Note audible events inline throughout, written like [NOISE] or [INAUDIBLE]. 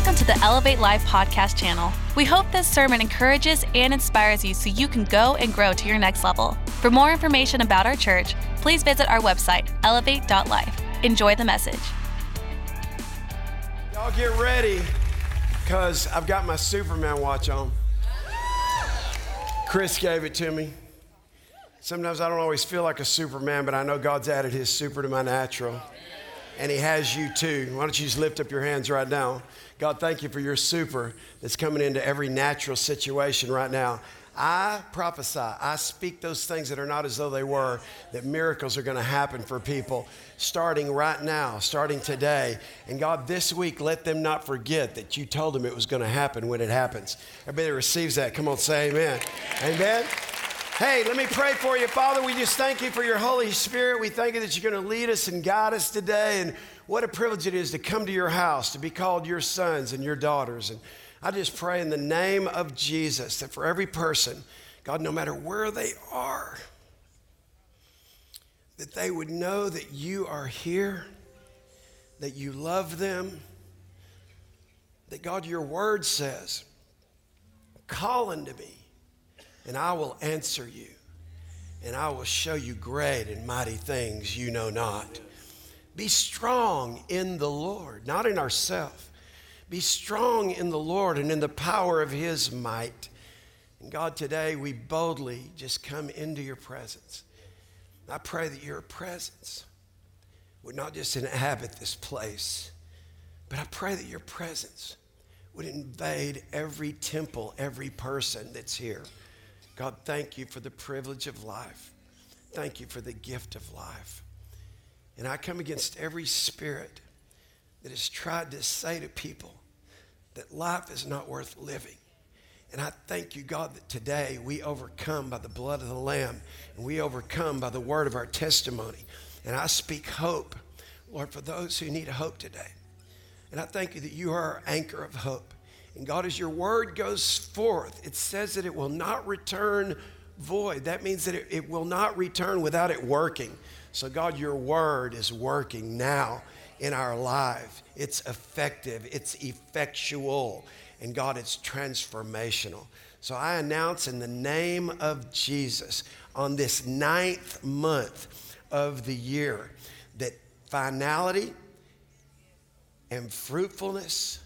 Welcome to the Elevate Life podcast channel. We hope this sermon encourages and inspires you so you can go and grow to your next level. For more information about our church, please visit our website, elevate.life. Enjoy the message. Y'all get ready because I've got my Superman watch on. Chris gave it to me. Sometimes I don't always feel like a Superman, but I know God's added his super to my natural. And he has you too. Why don't you just lift up your hands right now? God, thank you for your super that's coming into every natural situation right now. I prophesy, I speak those things that are not as though they were, that miracles are going to happen for people starting right now, starting today. And God, this week, let them not forget that you told them it was going to happen when it happens. Everybody that receives that, come on, say amen. Amen. Hey, let me pray for you. Father, we just thank you for your Holy Spirit. We thank you that you're going to lead us and guide us today. And what a privilege it is to come to your house, to be called your sons and your daughters. And I just pray in the name of Jesus that for every person, God, no matter where they are, that they would know that you are here, that you love them, that God, your word says, call unto me and I will answer you, and I will show you great and mighty things you know not. Be strong in the Lord, not in ourselves. Be strong in the Lord and in the power of his might. And God, today we boldly just come into your presence. I pray that your presence would not just inhabit this place, but I pray that your presence would invade every temple, every person that's here. God, thank you for the privilege of life. Thank you for the gift of life. And I come against every spirit that has tried to say to people that life is not worth living. And I thank you, God, that today we overcome by the blood of the Lamb and we overcome by the word of our testimony. And I speak hope, Lord, for those who need hope today. And I thank you that you are our anchor of hope. And God, as your word goes forth, it says that it will not return void. That means that it, it, will not return without it working. So, God, your word is working now in our life. It's effective, it's effectual, and God, it's transformational. So, I announce in the name of Jesus on this ninth month of the year that finality and fruitfulness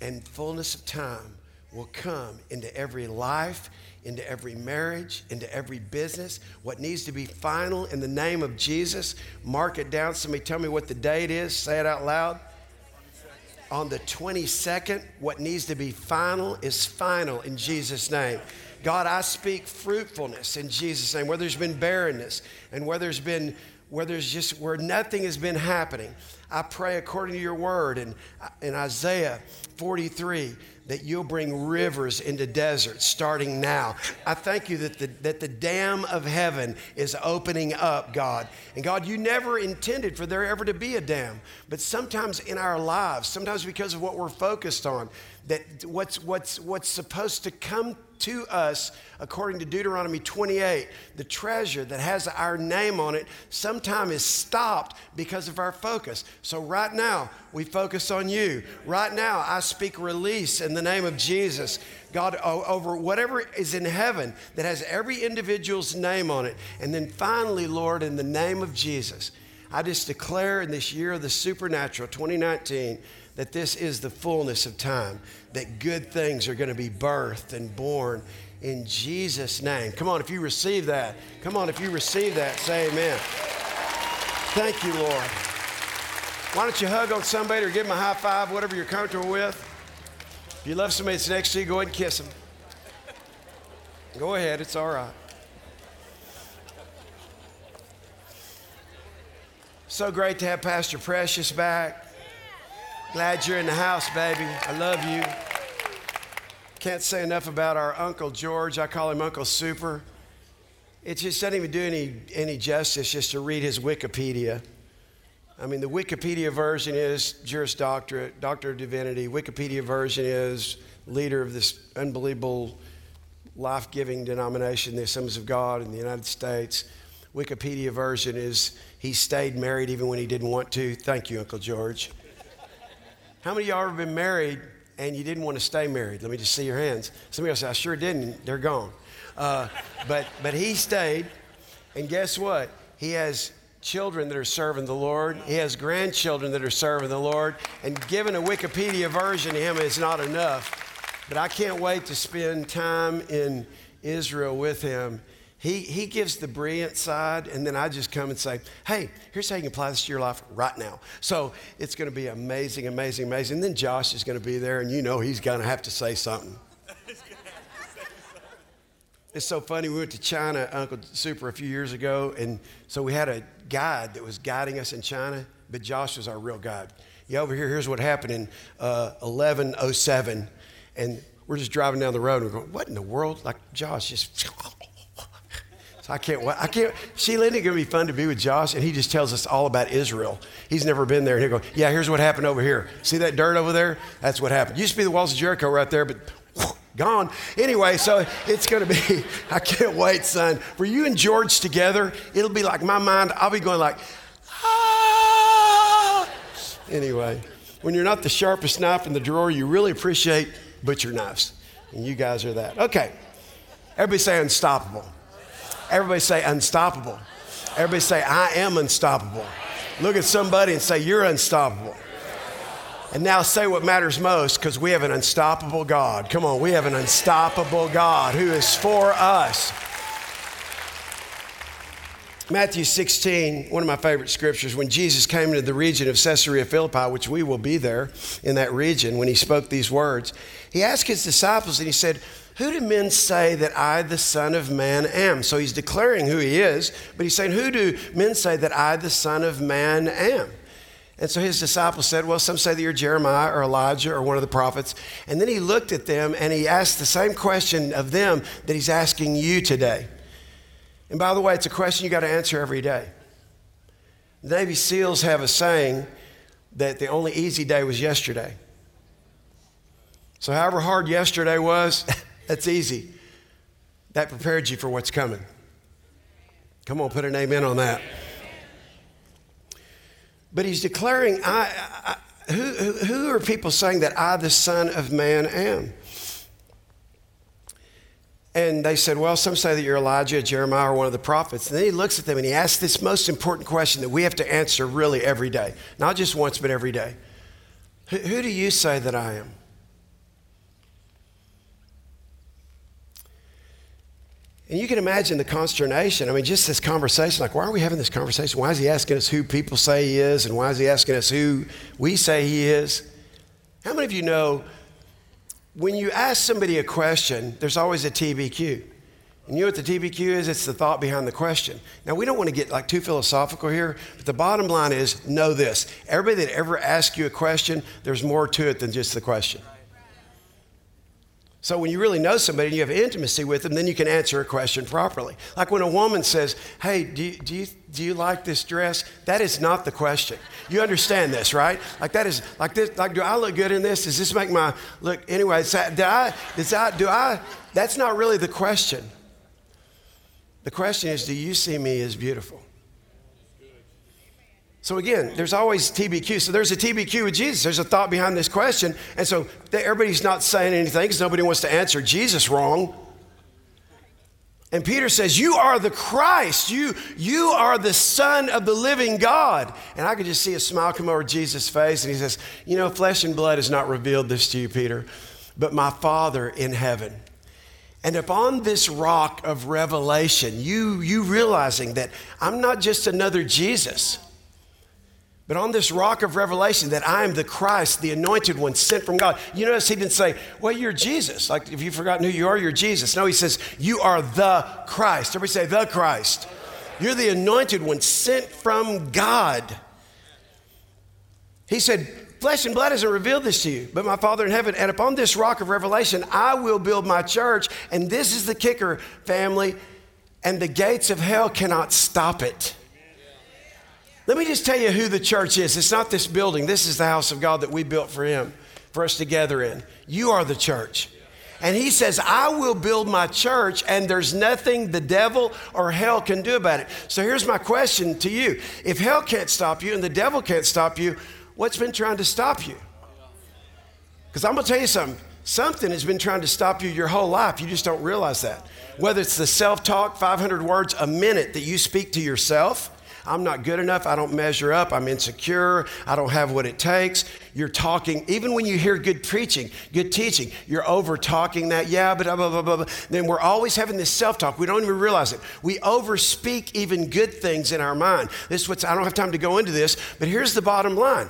and fullness of time will come into every life, into every marriage, into every business. What needs to be final in the name of Jesus, mark it down. Somebody tell me what the date is. Say it out loud. On the 22nd, what needs to be final is final in Jesus' name. God, I speak fruitfulness in Jesus' name. Where there's been barrenness and where there's been where there's just where nothing has been happening. I pray according to your word in, in Isaiah 43 that you'll bring rivers into deserts starting now. I thank you that the, that the dam of heaven is opening up, God. And God, you never intended for there ever to be a dam. But sometimes in our lives, sometimes because of what we're focused on, that what's, what's, what's supposed to come to us according to Deuteronomy 28, the treasure that has our name on it sometime is stopped because of our focus. So right now, we focus on you. Right now, I speak release in the name of Jesus. God, over whatever is in heaven that has every individual's name on it. And then finally, Lord, in the name of Jesus, I just declare in this year of the supernatural, 2019, that this is the fullness of time, that good things are going to be birthed and born in Jesus' name. Come on, if you receive that, come on, if you receive that, say amen. Thank you, Lord. Why don't you hug on somebody or give them a high five, whatever you're comfortable with? If you love somebody that's next to you, go ahead and kiss them. Go ahead, it's all right. So great to have Pastor Precious back. Glad you're in the house, baby. I love you. Can't say enough about our Uncle George. I call him Uncle Super. It just doesn't even do any, any justice just to read his Wikipedia. I mean, the Wikipedia version is Juris Doctorate, Doctor of Divinity. Wikipedia version is leader of this unbelievable life giving denomination, the Assemblies of God in the United States. Wikipedia version is he stayed married even when he didn't want to. Thank you, Uncle George. How many of y'all have been married and you didn't want to stay married. Let me just see your hands. Somebody else I sure didn't. They're gone. Uh, but, but he stayed, and guess what? He has children that are serving the Lord. He has grandchildren that are serving the Lord. And given a Wikipedia version of him is not enough. But I can't wait to spend time in Israel with him. He, he gives the brilliant side, and then I just come and say, hey, here's how you can apply this to your life right now. So it's going to be amazing, amazing, amazing. And then Josh is going to be there, and you know he's going to have to say something. It's so funny. We went to China, Uncle Super, a few years ago, and so we had a guide that was guiding us in China, but Josh was our real guide. Yeah, over here, here's what happened in uh, 1107, and we're just driving down the road, and we're going, what in the world? Like Josh just. [LAUGHS] So I can't. I can't. Isn't going to be fun to be with Josh? And he just tells us all about Israel. He's never been there, and he'll go, "Yeah, here's what happened over here. See that dirt over there? That's what happened. Used to be the walls of Jericho right there, but [LAUGHS] gone. Anyway, so it's going to be, [LAUGHS] I can't wait, son. For you and George together, it'll be like my mind, I'll be going like, ah. Anyway, when you're not the sharpest knife in the drawer, you really appreciate butcher knives. And you guys are that. Okay. Everybody say unstoppable. Everybody say unstoppable. Everybody say, I am unstoppable. Look at somebody and say, You're unstoppable. And now say what matters most because we have an unstoppable God. Come on, we have an unstoppable God who is for us. Matthew 16, one of my favorite scriptures, when Jesus came into the region of Caesarea Philippi, which we will be there in that region when he spoke these words, he asked his disciples and he said, Who do men say that I, the Son of Man, am? So he's declaring who he is, but he's saying, Who do men say that I, the Son of Man, am? And so his disciples said, Well, some say that you're Jeremiah or Elijah or one of the prophets. And then he looked at them and he asked the same question of them that he's asking you today. And by the way, it's a question you got to answer every day. The Navy SEALs have a saying that the only easy day was yesterday. So, however hard yesterday was, [LAUGHS] that's easy. That prepared you for what's coming. Come on, put an amen on that. But he's declaring, I, I who, who are people saying that I, the Son of Man, am? And they said, Well, some say that you're Elijah, Jeremiah, or one of the prophets. And then he looks at them and he asks this most important question that we have to answer really every day. Not just once, but every day. Who, who do you say that I am? And you can imagine the consternation. I mean, just this conversation like, why are we having this conversation? Why is he asking us who people say he is? And why is he asking us who we say he is? How many of you know when you ask somebody a question, there's always a TBQ? And you know what the TBQ is? It's the thought behind the question. Now, we don't want to get like too philosophical here, but the bottom line is know this. Everybody that ever asks you a question, there's more to it than just the question. So when you really know somebody and you have intimacy with them, then you can answer a question properly. Like when a woman says, Hey, do you, do you, do you like this dress? That is not the question. You understand this, right? Like that is like this, like, do I look good in this? Does this make my look anyway, I, does I, do I, that's not really the question. The question is, do you see me as beautiful? So again, there's always TBQ. So there's a TBQ with Jesus. There's a thought behind this question. And so everybody's not saying anything because nobody wants to answer Jesus wrong. And Peter says, You are the Christ. You, you are the Son of the living God. And I could just see a smile come over Jesus' face. And he says, You know, flesh and blood has not revealed this to you, Peter, but my Father in heaven. And upon this rock of revelation, you, you realizing that I'm not just another Jesus. But on this rock of revelation, that I am the Christ, the anointed one sent from God. You notice he didn't say, Well, you're Jesus. Like if you've forgotten who you are, you're Jesus. No, he says, You are the Christ. Everybody say, The Christ. You're the anointed one sent from God. He said, Flesh and blood hasn't revealed this to you, but my Father in heaven. And upon this rock of revelation, I will build my church. And this is the kicker, family. And the gates of hell cannot stop it. Let me just tell you who the church is. It's not this building, this is the house of God that we built for Him, for us to gather in. You are the church. And he says, I will build my church, and there's nothing the devil or hell can do about it. So here's my question to you If hell can't stop you and the devil can't stop you, what's been trying to stop you? Because I'm going to tell you something. Something has been trying to stop you your whole life. You just don't realize that. Whether it's the self talk, 500 words a minute that you speak to yourself, I'm not good enough. I don't measure up. I'm insecure. I don't have what it takes. You're talking, even when you hear good preaching, good teaching, you're over talking that, yeah, but uh, blah, blah, blah, blah. Then we're always having this self talk. We don't even realize it. We overspeak even good things in our mind. This is what's, I don't have time to go into this, but here's the bottom line.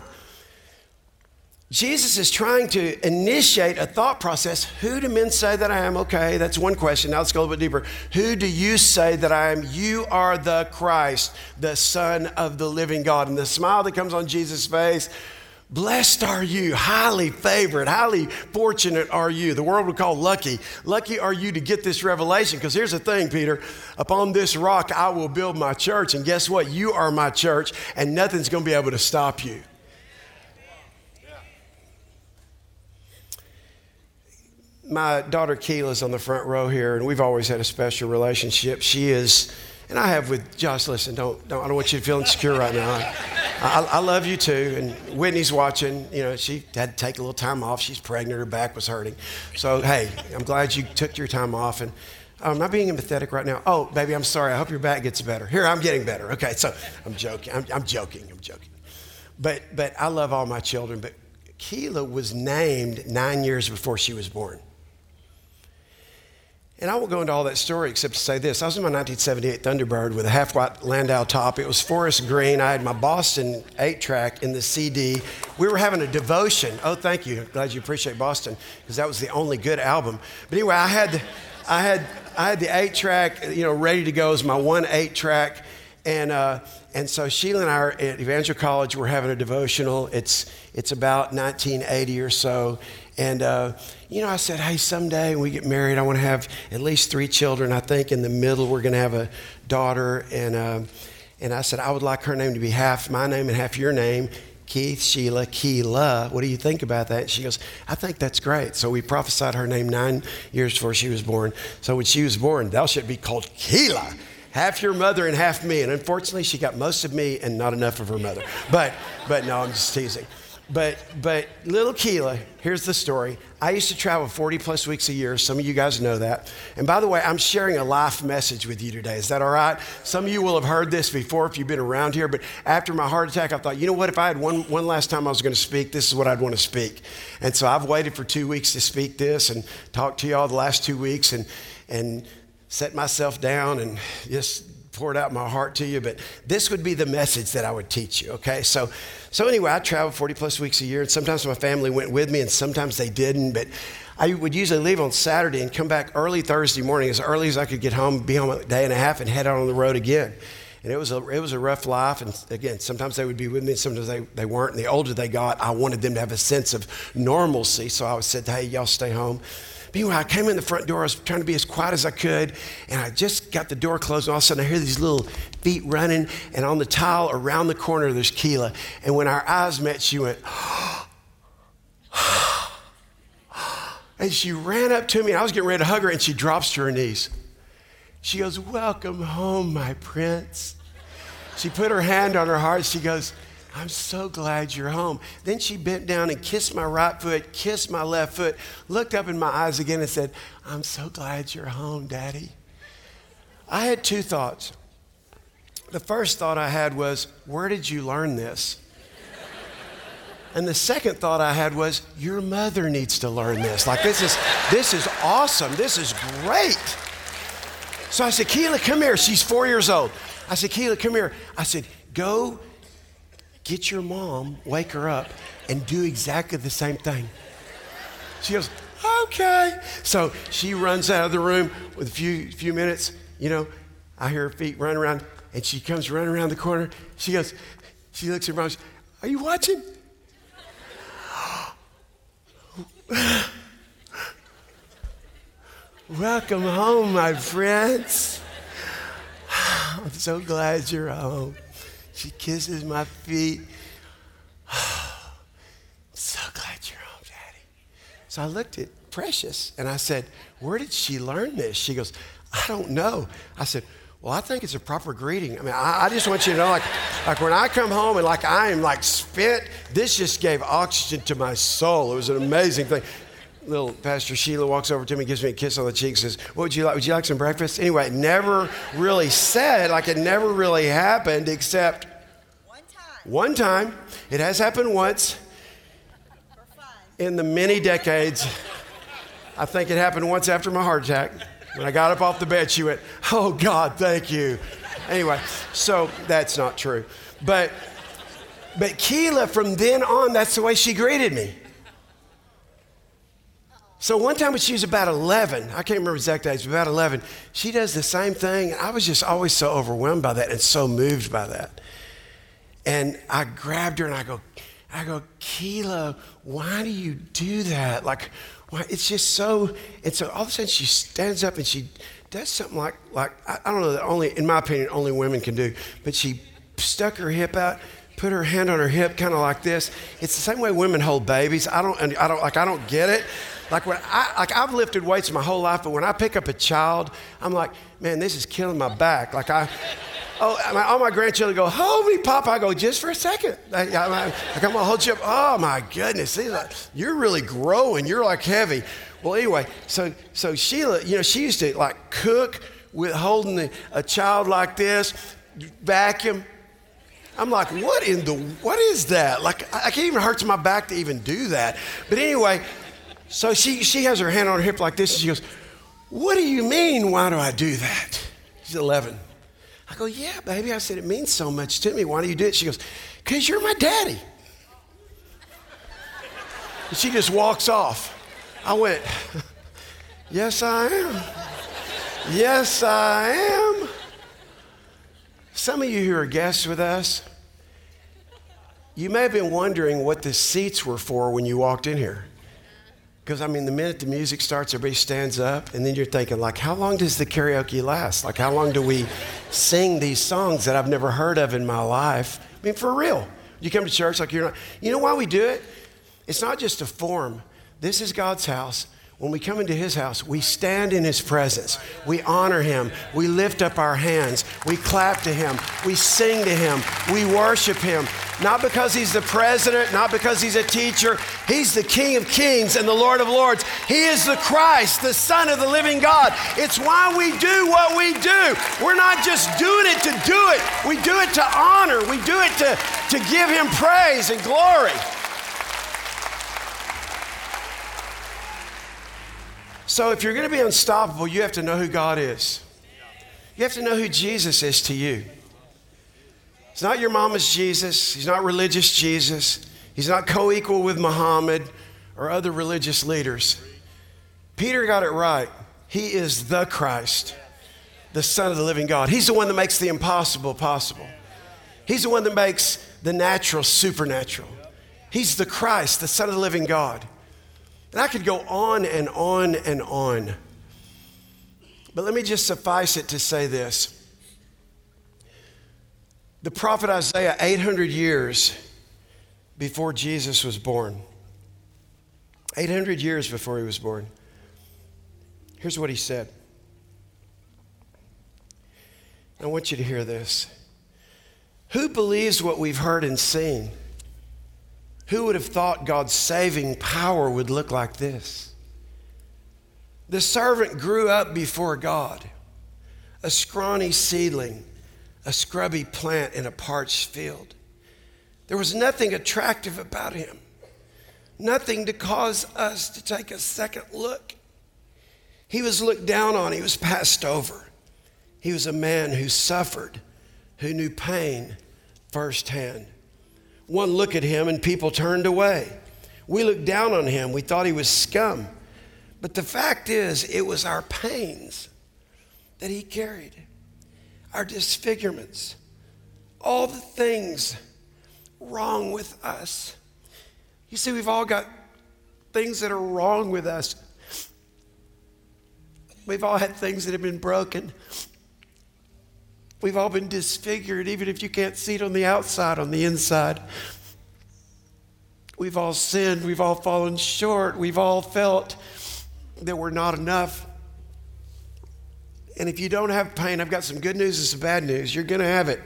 Jesus is trying to initiate a thought process. Who do men say that I am? Okay, that's one question. Now let's go a little bit deeper. Who do you say that I am? You are the Christ, the Son of the living God. And the smile that comes on Jesus' face, blessed are you, highly favored, highly fortunate are you. The world would call lucky. Lucky are you to get this revelation. Because here's the thing, Peter upon this rock I will build my church. And guess what? You are my church, and nothing's going to be able to stop you. My daughter Keela's on the front row here, and we've always had a special relationship. She is, and I have with Josh. Listen, don't, don't I don't want you to feel insecure right now. I, I, I, love you too, and Whitney's watching. You know, she had to take a little time off. She's pregnant. Her back was hurting. So hey, I'm glad you took your time off. And oh, am not being empathetic right now? Oh, baby, I'm sorry. I hope your back gets better. Here, I'm getting better. Okay, so I'm joking. I'm, I'm joking. I'm joking. But but I love all my children. But Keela was named nine years before she was born. And I won't go into all that story except to say this. I was in my 1978 Thunderbird with a half white Landau top. It was forest green. I had my Boston 8 track in the CD. We were having a devotion. Oh, thank you. Glad you appreciate Boston because that was the only good album. But anyway, I had, I had, I had the 8 track, you know, ready to go as my one 8 track. And, uh, and so Sheila and I are at Evangel College. We're having a devotional. It's, it's about 1980 or so. And, uh, you know, I said, hey, someday when we get married, I want to have at least three children. I think in the middle, we're going to have a daughter. And, uh, and I said, I would like her name to be half my name and half your name. Keith, Sheila, Keela. What do you think about that? She goes, I think that's great. So we prophesied her name nine years before she was born. So when she was born, thou should be called Keela. Half your mother and half me. And unfortunately, she got most of me and not enough of her mother. But, but no, I'm just teasing. But, but little Keela, here's the story. I used to travel 40 plus weeks a year. Some of you guys know that. And by the way, I'm sharing a life message with you today. Is that all right? Some of you will have heard this before if you've been around here. But after my heart attack, I thought, you know what? If I had one, one last time I was going to speak, this is what I'd want to speak. And so I've waited for two weeks to speak this and talk to y'all the last two weeks and, and set myself down and just poured out my heart to you, but this would be the message that I would teach you, okay? So, so anyway, I traveled 40 plus weeks a year, and sometimes my family went with me, and sometimes they didn't, but I would usually leave on Saturday and come back early Thursday morning, as early as I could get home, be home a day and a half, and head out on the road again. And it was a, it was a rough life. And again, sometimes they would be with me, sometimes they, they weren't. And the older they got, I wanted them to have a sense of normalcy. So I would said, hey, y'all stay home. Meanwhile, I came in the front door. I was trying to be as quiet as I could, and I just got the door closed. And all of a sudden, I hear these little feet running, and on the tile around the corner, there's Keela. And when our eyes met, she went, [GASPS] and she ran up to me. And I was getting ready to hug her, and she drops to her knees. She goes, Welcome home, my prince. She put her hand on her heart. She goes, I'm so glad you're home. Then she bent down and kissed my right foot, kissed my left foot, looked up in my eyes again and said, I'm so glad you're home, Daddy. I had two thoughts. The first thought I had was, Where did you learn this? And the second thought I had was, Your mother needs to learn this. Like, this is, this is awesome. This is great. So I said, Keela, come here. She's four years old. I said, Keela, come here. I said, Go get your mom, wake her up, and do exactly the same thing. She goes, okay. So she runs out of the room with a few, few minutes. You know, I hear her feet running around, and she comes running around the corner. She goes, she looks at her mom, she, are you watching? Welcome home, my friends. [SIGHS] I'm so glad you're home. She kisses my feet. [SIGHS] so glad you're home, Daddy. So I looked at Precious and I said, Where did she learn this? She goes, I don't know. I said, Well, I think it's a proper greeting. I mean, I, I, just want you to know, like, like when I come home and like I am like spent, this just gave oxygen to my soul. It was an amazing thing. Little Pastor Sheila walks over to me, gives me a kiss on the cheek, says, "What would you like? Would you like some breakfast?" Anyway, it never really said, like it never really happened, except one time. One time. It has happened once in the many decades. I think it happened once after my heart attack. When I got up off the bed, she went, Oh, God, thank you. Anyway, so that's not true. But, but Keela, from then on, that's the way she greeted me. So one time when she was about 11, I can't remember exact age, but about 11, she does the same thing. I was just always so overwhelmed by that and so moved by that. And I grabbed her and I go, I go, Keela, why do you do that? Like, why, it's just so, and so all of a sudden she stands up and she does something like, like I, I don't know that only, in my opinion, only women can do, but she stuck her hip out, put her hand on her hip, kind of like this. It's the same way women hold babies. I don't, I don't, like, I don't get it. Like when I, like I've lifted weights my whole life, but when I pick up a child, I'm like, man, this is killing my back. Like I, oh, my, all my grandchildren go, hold me, Pop. I go, just for a second. I, I, I come on, hold you up. Oh my goodness, like, you're really growing. You're like heavy. Well, anyway, so so Sheila, you know, she used to like cook with holding a child like this, vacuum. I'm like, what in the, what is that? Like, I, I can't even hurts my back to even do that. But anyway, so she, she has her hand on her hip like this, and she goes, What do you mean, why do I do that? She's 11. I go, Yeah, baby. I said, It means so much to me. Why do you do it? She goes, Because you're my daddy. And she just walks off. I went, Yes, I am. Yes, I am. Some of you who are guests with us, you may have been wondering what the seats were for when you walked in here. Because, I mean, the minute the music starts, everybody stands up, and then you're thinking, like, how long does the karaoke last? Like, how long do we sing these songs that I've never heard of in my life? I mean, for real. You come to church like you're not. You know why we do it? It's not just a form. This is God's house. When we come into his house, we stand in his presence. We honor him. We lift up our hands. We clap to him. We sing to him. We worship him. Not because he's the president, not because he's a teacher. He's the King of kings and the Lord of lords. He is the Christ, the Son of the living God. It's why we do what we do. We're not just doing it to do it, we do it to honor, we do it to, to give him praise and glory. So if you're going to be unstoppable, you have to know who God is. You have to know who Jesus is to you. It's not your mama's Jesus. He's not religious Jesus. He's not co equal with Muhammad or other religious leaders. Peter got it right. He is the Christ, the Son of the living God. He's the one that makes the impossible possible. He's the one that makes the natural supernatural. He's the Christ, the Son of the living God. And I could go on and on and on. But let me just suffice it to say this. The prophet Isaiah, 800 years before Jesus was born, 800 years before he was born, here's what he said. I want you to hear this. Who believes what we've heard and seen? Who would have thought God's saving power would look like this? The servant grew up before God, a scrawny seedling, a scrubby plant in a parched field. There was nothing attractive about him, nothing to cause us to take a second look. He was looked down on, he was passed over. He was a man who suffered, who knew pain firsthand. One look at him and people turned away. We looked down on him. We thought he was scum. But the fact is, it was our pains that he carried, our disfigurements, all the things wrong with us. You see, we've all got things that are wrong with us. We've all had things that have been broken. We've all been disfigured, even if you can't see it on the outside, on the inside. We've all sinned. We've all fallen short. We've all felt that we're not enough. And if you don't have pain, I've got some good news and some bad news. You're going to have it.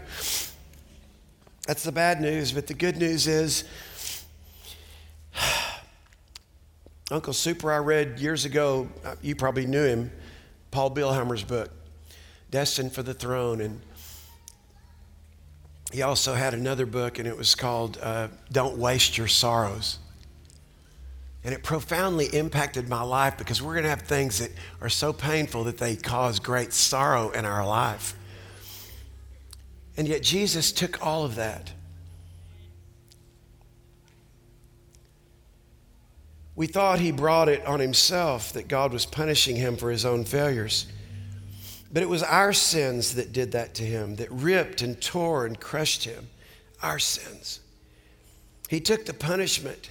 That's the bad news. But the good news is [SIGHS] Uncle Super, I read years ago, uh, you probably knew him, Paul Billheimer's book, Destined for the Throne. And he also had another book, and it was called uh, Don't Waste Your Sorrows. And it profoundly impacted my life because we're going to have things that are so painful that they cause great sorrow in our life. And yet Jesus took all of that. We thought he brought it on himself that God was punishing him for his own failures. But it was our sins that did that to him, that ripped and tore and crushed him. Our sins. He took the punishment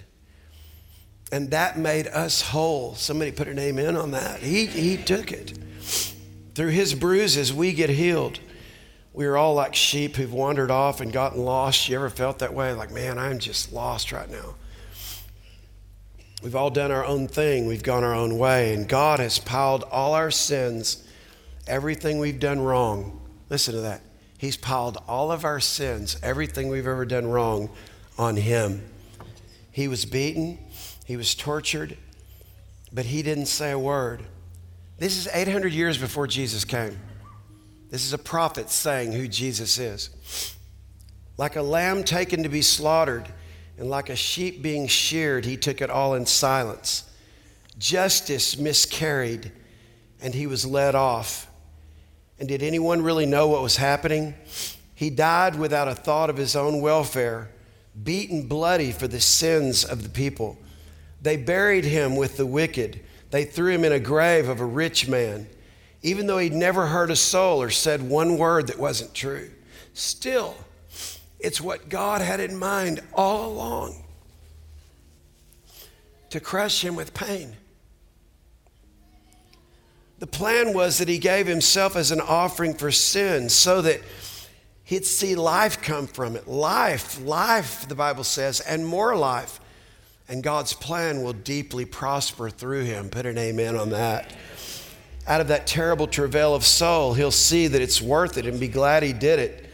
and that made us whole. Somebody put an amen on that. He, he took it. Through his bruises, we get healed. We are all like sheep who've wandered off and gotten lost. You ever felt that way? Like, man, I'm just lost right now. We've all done our own thing, we've gone our own way, and God has piled all our sins, everything we've done wrong. Listen to that. He's piled all of our sins, everything we've ever done wrong, on Him. He was beaten, he was tortured, but he didn't say a word. This is 800 years before Jesus came. This is a prophet saying who Jesus is. Like a lamb taken to be slaughtered, and like a sheep being sheared, he took it all in silence. Justice miscarried, and he was led off. And did anyone really know what was happening? He died without a thought of his own welfare, beaten bloody for the sins of the people. They buried him with the wicked. They threw him in a grave of a rich man, even though he'd never hurt a soul or said one word that wasn't true. Still, it's what God had in mind all along to crush him with pain. The plan was that he gave himself as an offering for sin so that he'd see life come from it. Life, life, the Bible says, and more life and God's plan will deeply prosper through him. Put an amen on that. Out of that terrible travail of soul, he'll see that it's worth it and be glad he did it.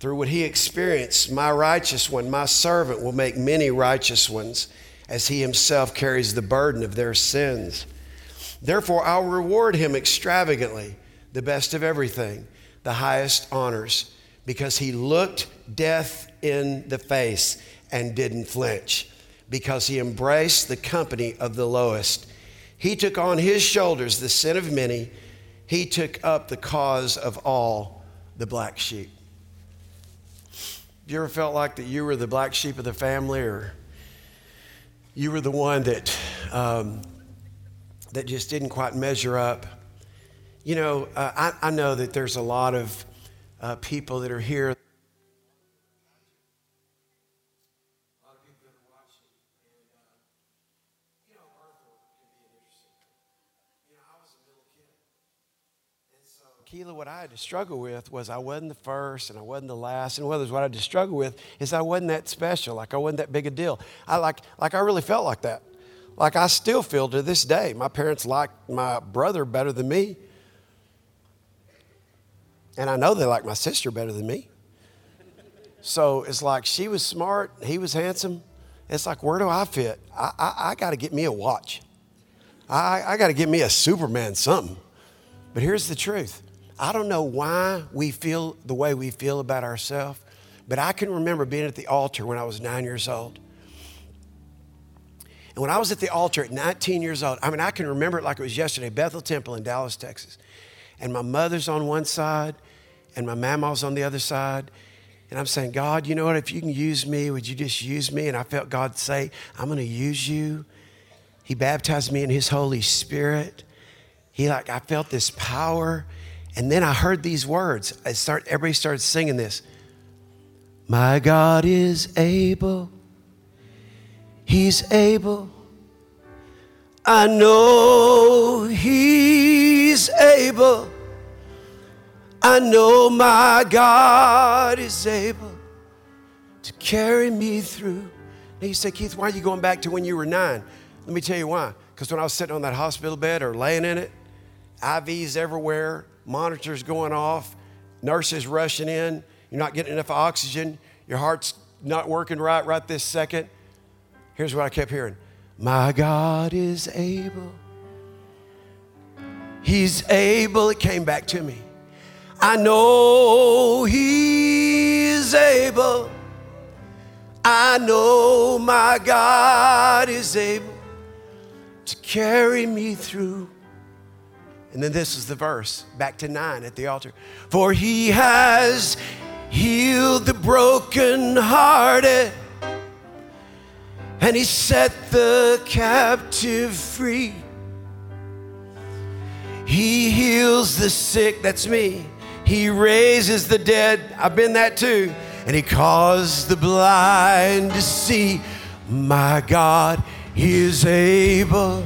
Through what he experienced, my righteous one, my servant, will make many righteous ones as he himself carries the burden of their sins. Therefore, I'll reward him extravagantly, the best of everything, the highest honors, because he looked death in the face and didn't flinch because he embraced the company of the lowest. He took on his shoulders the sin of many. He took up the cause of all the black sheep. Have You ever felt like that you were the black sheep of the family, or you were the one that um, that just didn't quite measure up? You know, uh, I, I, know that there's a lot of uh, people that are here What I had to struggle with was I wasn't the first and I wasn't the last. And whether what I had to struggle with is I wasn't that special, like I wasn't that big a deal. I like, like I really felt like that. Like I still feel to this day. My parents like my brother better than me. And I know they like my sister better than me. So it's like she was smart, he was handsome. It's like, where do I fit? I, I, I got to get me a watch. I, I got to get me a Superman something. But here's the truth I don't know why we feel the way we feel about ourselves, but I can remember being at the altar when I was nine years old. And when I was at the altar at 19 years old, I mean, I can remember it like it was yesterday, Bethel Temple in Dallas, Texas. And my mother's on one side, and my mama's on the other side. And I'm saying, God, you know what? If you can use me, would you just use me? And I felt God say, I'm going to use you. He baptized me in His Holy Spirit. He like, I felt this power. And then I heard these words. I start, everybody started singing this. My God is able. He's able. I know He's able. I know my God is able to carry me through. Now you say, Keith, why are you going back to when you were nine? Let me tell you why. Because when I was sitting on that hospital bed or laying in it, IVs everywhere, monitors going off, nurses rushing in, you're not getting enough oxygen, your heart's not working right right this second. Here's what I kept hearing My God is able. He's able. It came back to me. I know He's able. I know my God is able to carry me through. And then this is the verse, back to nine at the altar. For he has healed the brokenhearted, and he set the captive free. He heals the sick, that's me. He raises the dead, I've been that too. And he caused the blind to see. My God is able.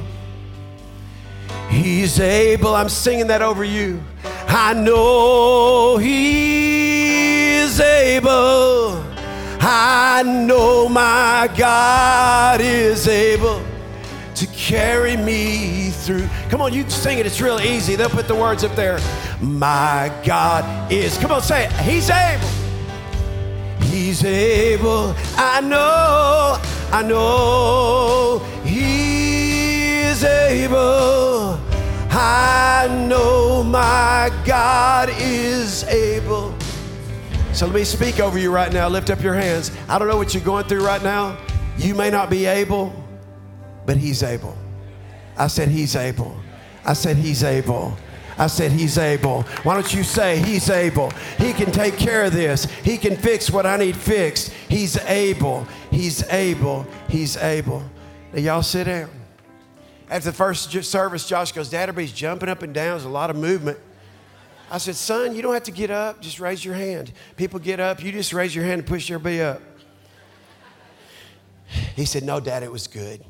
He's able. I'm singing that over you. I know He is able. I know my God is able to carry me through. Come on, you can sing it. It's real easy. They'll put the words up there. My God is. Come on, say it. He's able. He's able. I know. I know. He is able. I know my God is able. So let me speak over you right now. Lift up your hands. I don't know what you're going through right now. You may not be able, but He's able. I said, He's able. I said, He's able. I said, He's able. Why don't you say, He's able? He can take care of this. He can fix what I need fixed. He's able. He's able. He's able. Now, y'all sit down. After the first service, Josh goes, Dad, everybody's jumping up and down. There's a lot of movement. I said, Son, you don't have to get up. Just raise your hand. People get up. You just raise your hand and push your B up. He said, No, Dad, it was good.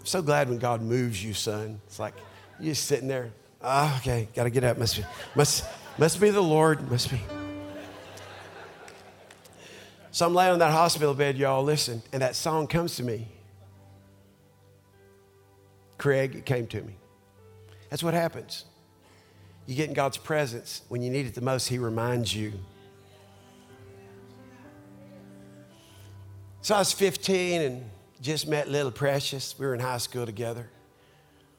I'm so glad when God moves you, son. It's like you're just sitting there. Ah, oh, okay, got to get up. Must be, must, must be the Lord. Must be. So I'm laying on that hospital bed, y'all. Listen, and that song comes to me. Craig, it came to me. That's what happens. You get in God's presence when you need it the most, He reminds you. So I was 15 and just met little Precious. We were in high school together.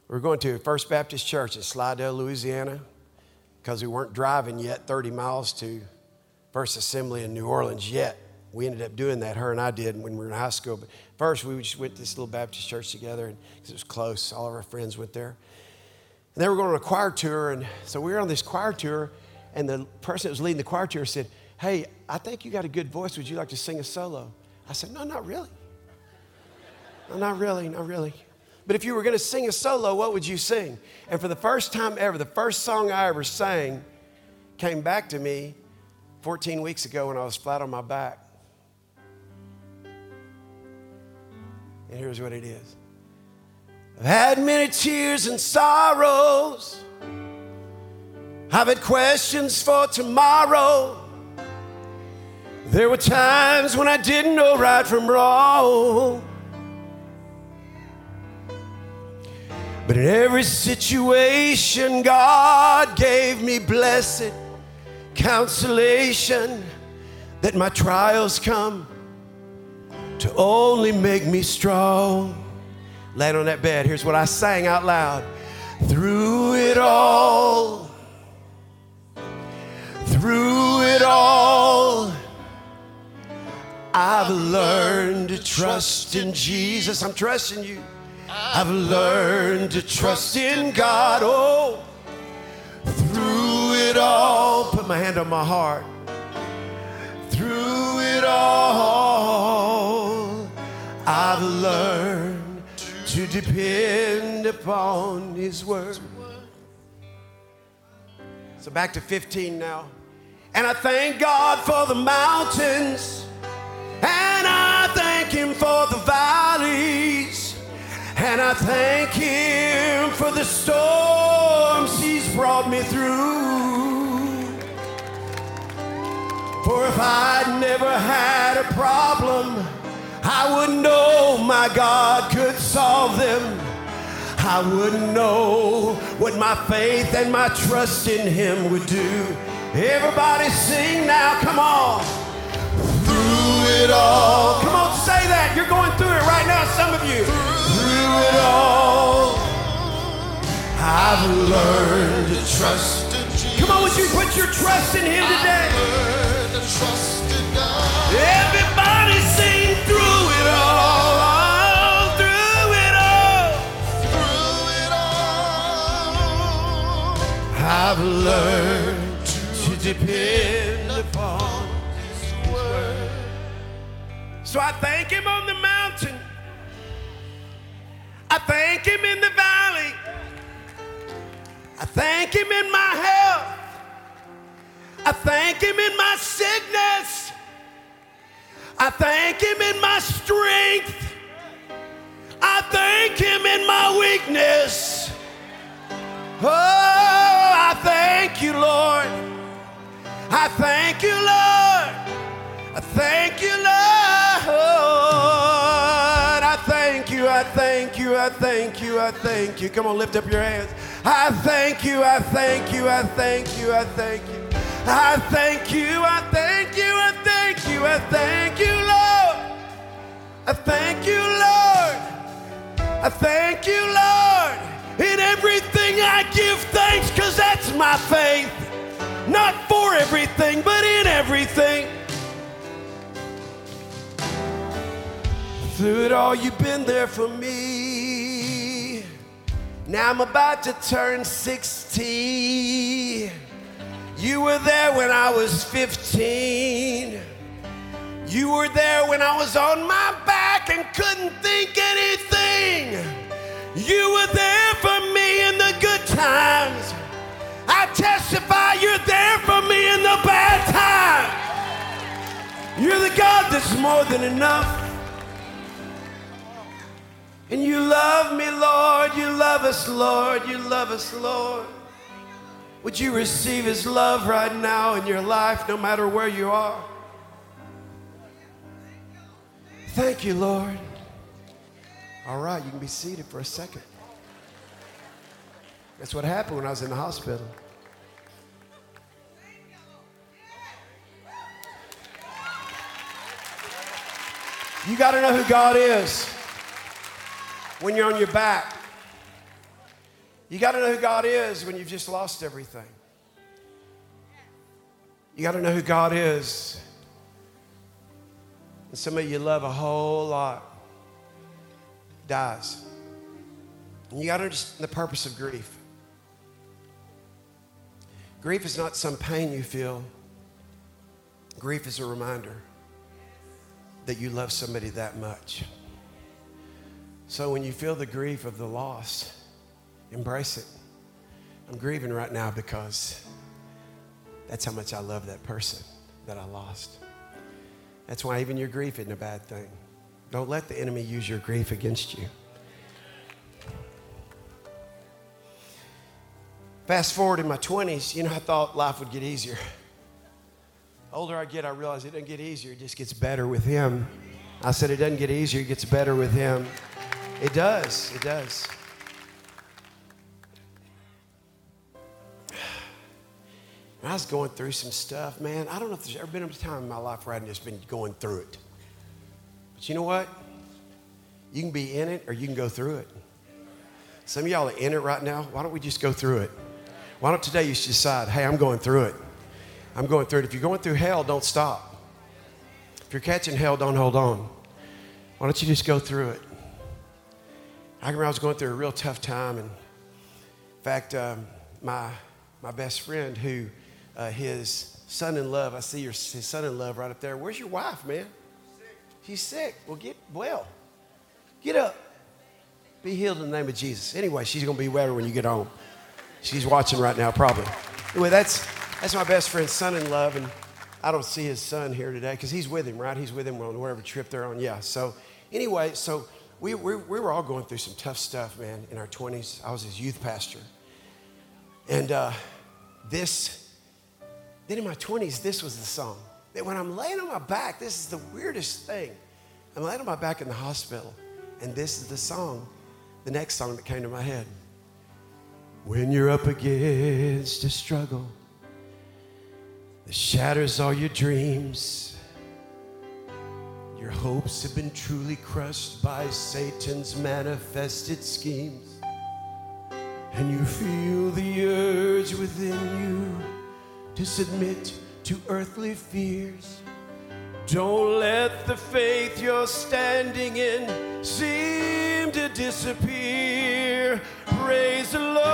We were going to First Baptist Church in Slidell, Louisiana, because we weren't driving yet 30 miles to First Assembly in New Orleans yet. We ended up doing that, her and I did when we were in high school. But first, we just went to this little Baptist church together because it was close. All of our friends went there. And they were going on a choir tour. And so we were on this choir tour, and the person that was leading the choir tour said, Hey, I think you got a good voice. Would you like to sing a solo? I said, No, not really. No, not really, not really. But if you were going to sing a solo, what would you sing? And for the first time ever, the first song I ever sang came back to me 14 weeks ago when I was flat on my back. And here's what it is I've had many tears and sorrows. I've had questions for tomorrow. There were times when I didn't know right from wrong. But in every situation, God gave me blessed consolation that my trials come to only make me strong. Land on that bed. Here's what I sang out loud. Through it all, through it all, I've learned to trust in Jesus. I'm trusting you. I've learned to trust in God. Oh, through it all, put my hand on my heart. Through it all, I've learned to depend upon His word. So back to 15 now. And I thank God for the mountains, and I thank Him for the valleys, and I thank Him for the storms He's brought me through. For if I'd never had a problem, I would know my God could solve them. I wouldn't know what my faith and my trust in Him would do. Everybody sing now, come on. Through it all. Come on, say that. You're going through it right now, some of you. Through it all. I've learned to trust in Jesus. Come on, would you put your trust in Him today? Everybody sing I've learned to depend upon His word. So I thank Him on the mountain. I thank Him in the valley. I thank Him in my health. I thank Him in my sickness. I thank Him in my strength. I thank Him in my weakness. Oh, I thank you, Lord. I thank you, Lord. I thank you, Lord. I thank you, I thank you, I thank you, I thank you. Come on, lift up your hands. I thank you, I thank you, I thank you, I thank you. I thank you, I thank you, I thank you, I thank you, Lord. I thank you, Lord. I thank you, Lord. In everything I give thanks because that's my faith. Not for everything, but in everything. Through it all, you've been there for me. Now I'm about to turn 60. You were there when I was 15. You were there when I was on my back and couldn't think anything. You were there for me in the good times. I testify you're there for me in the bad times. You're the God that's more than enough. And you love me, Lord. You love us, Lord. You love us, Lord. Would you receive His love right now in your life, no matter where you are? Thank you, Lord. All right, you can be seated for a second. That's what happened when I was in the hospital. You got to know who God is when you're on your back. You got to know who God is when you've just lost everything. You got to know who God is. And some of you love a whole lot dies. And you got to understand the purpose of grief. Grief is not some pain you feel, grief is a reminder that you love somebody that much. So when you feel the grief of the loss, embrace it. I'm grieving right now because that's how much I love that person that I lost. That's why even your grief isn't a bad thing. Don't let the enemy use your grief against you. Fast forward in my 20s, you know, I thought life would get easier. Older I get, I realize it doesn't get easier, it just gets better with Him. I said it doesn't get easier, it gets better with Him. It does, it does. I was going through some stuff, man. I don't know if there's ever been a time in my life where I've just been going through it. But you know what? You can be in it or you can go through it. Some of y'all are in it right now. Why don't we just go through it? Why don't today you decide, hey, I'm going through it. I'm going through it. If you're going through hell, don't stop. If you're catching hell, don't hold on. Why don't you just go through it? I remember I was going through a real tough time, and in fact, um, my my best friend who uh, his son in love, I see your his son in love right up there. Where's your wife, man? She's sick. Well, get well. Get up. Be healed in the name of Jesus. Anyway, she's gonna be better when you get home. She's watching right now, probably. Anyway, that's that's my best friend's son in love, and I don't see his son here today because he's with him, right? He's with him on whatever trip they're on. Yeah. So anyway, so we, we, we were all going through some tough stuff, man, in our 20s. I was his youth pastor. And uh, this, then in my 20s, this was the song. That when I'm laying on my back, this is the weirdest thing. I'm laying on my back in the hospital, and this is the song the next song that came to my head. When you're up against a struggle that shatters all your dreams, your hopes have been truly crushed by Satan's manifested schemes, and you feel the urge within you to submit to earthly fears. Don't let the faith you're standing in seem to disappear. Praise the Lord.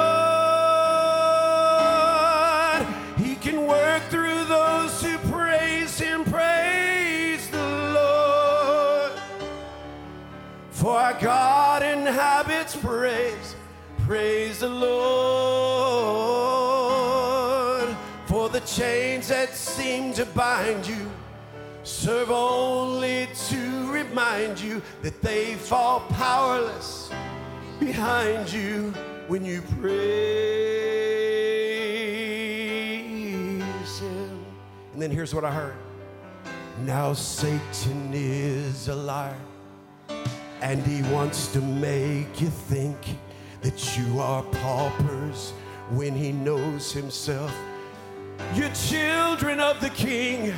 He can work through those who praise Him. Praise the Lord. For our God inhabits praise. Praise the Lord. Chains that seem to bind you serve only to remind you that they fall powerless behind you when you praise Him. And then here's what I heard Now Satan is a liar, and he wants to make you think that you are paupers when he knows himself. You're children of the King.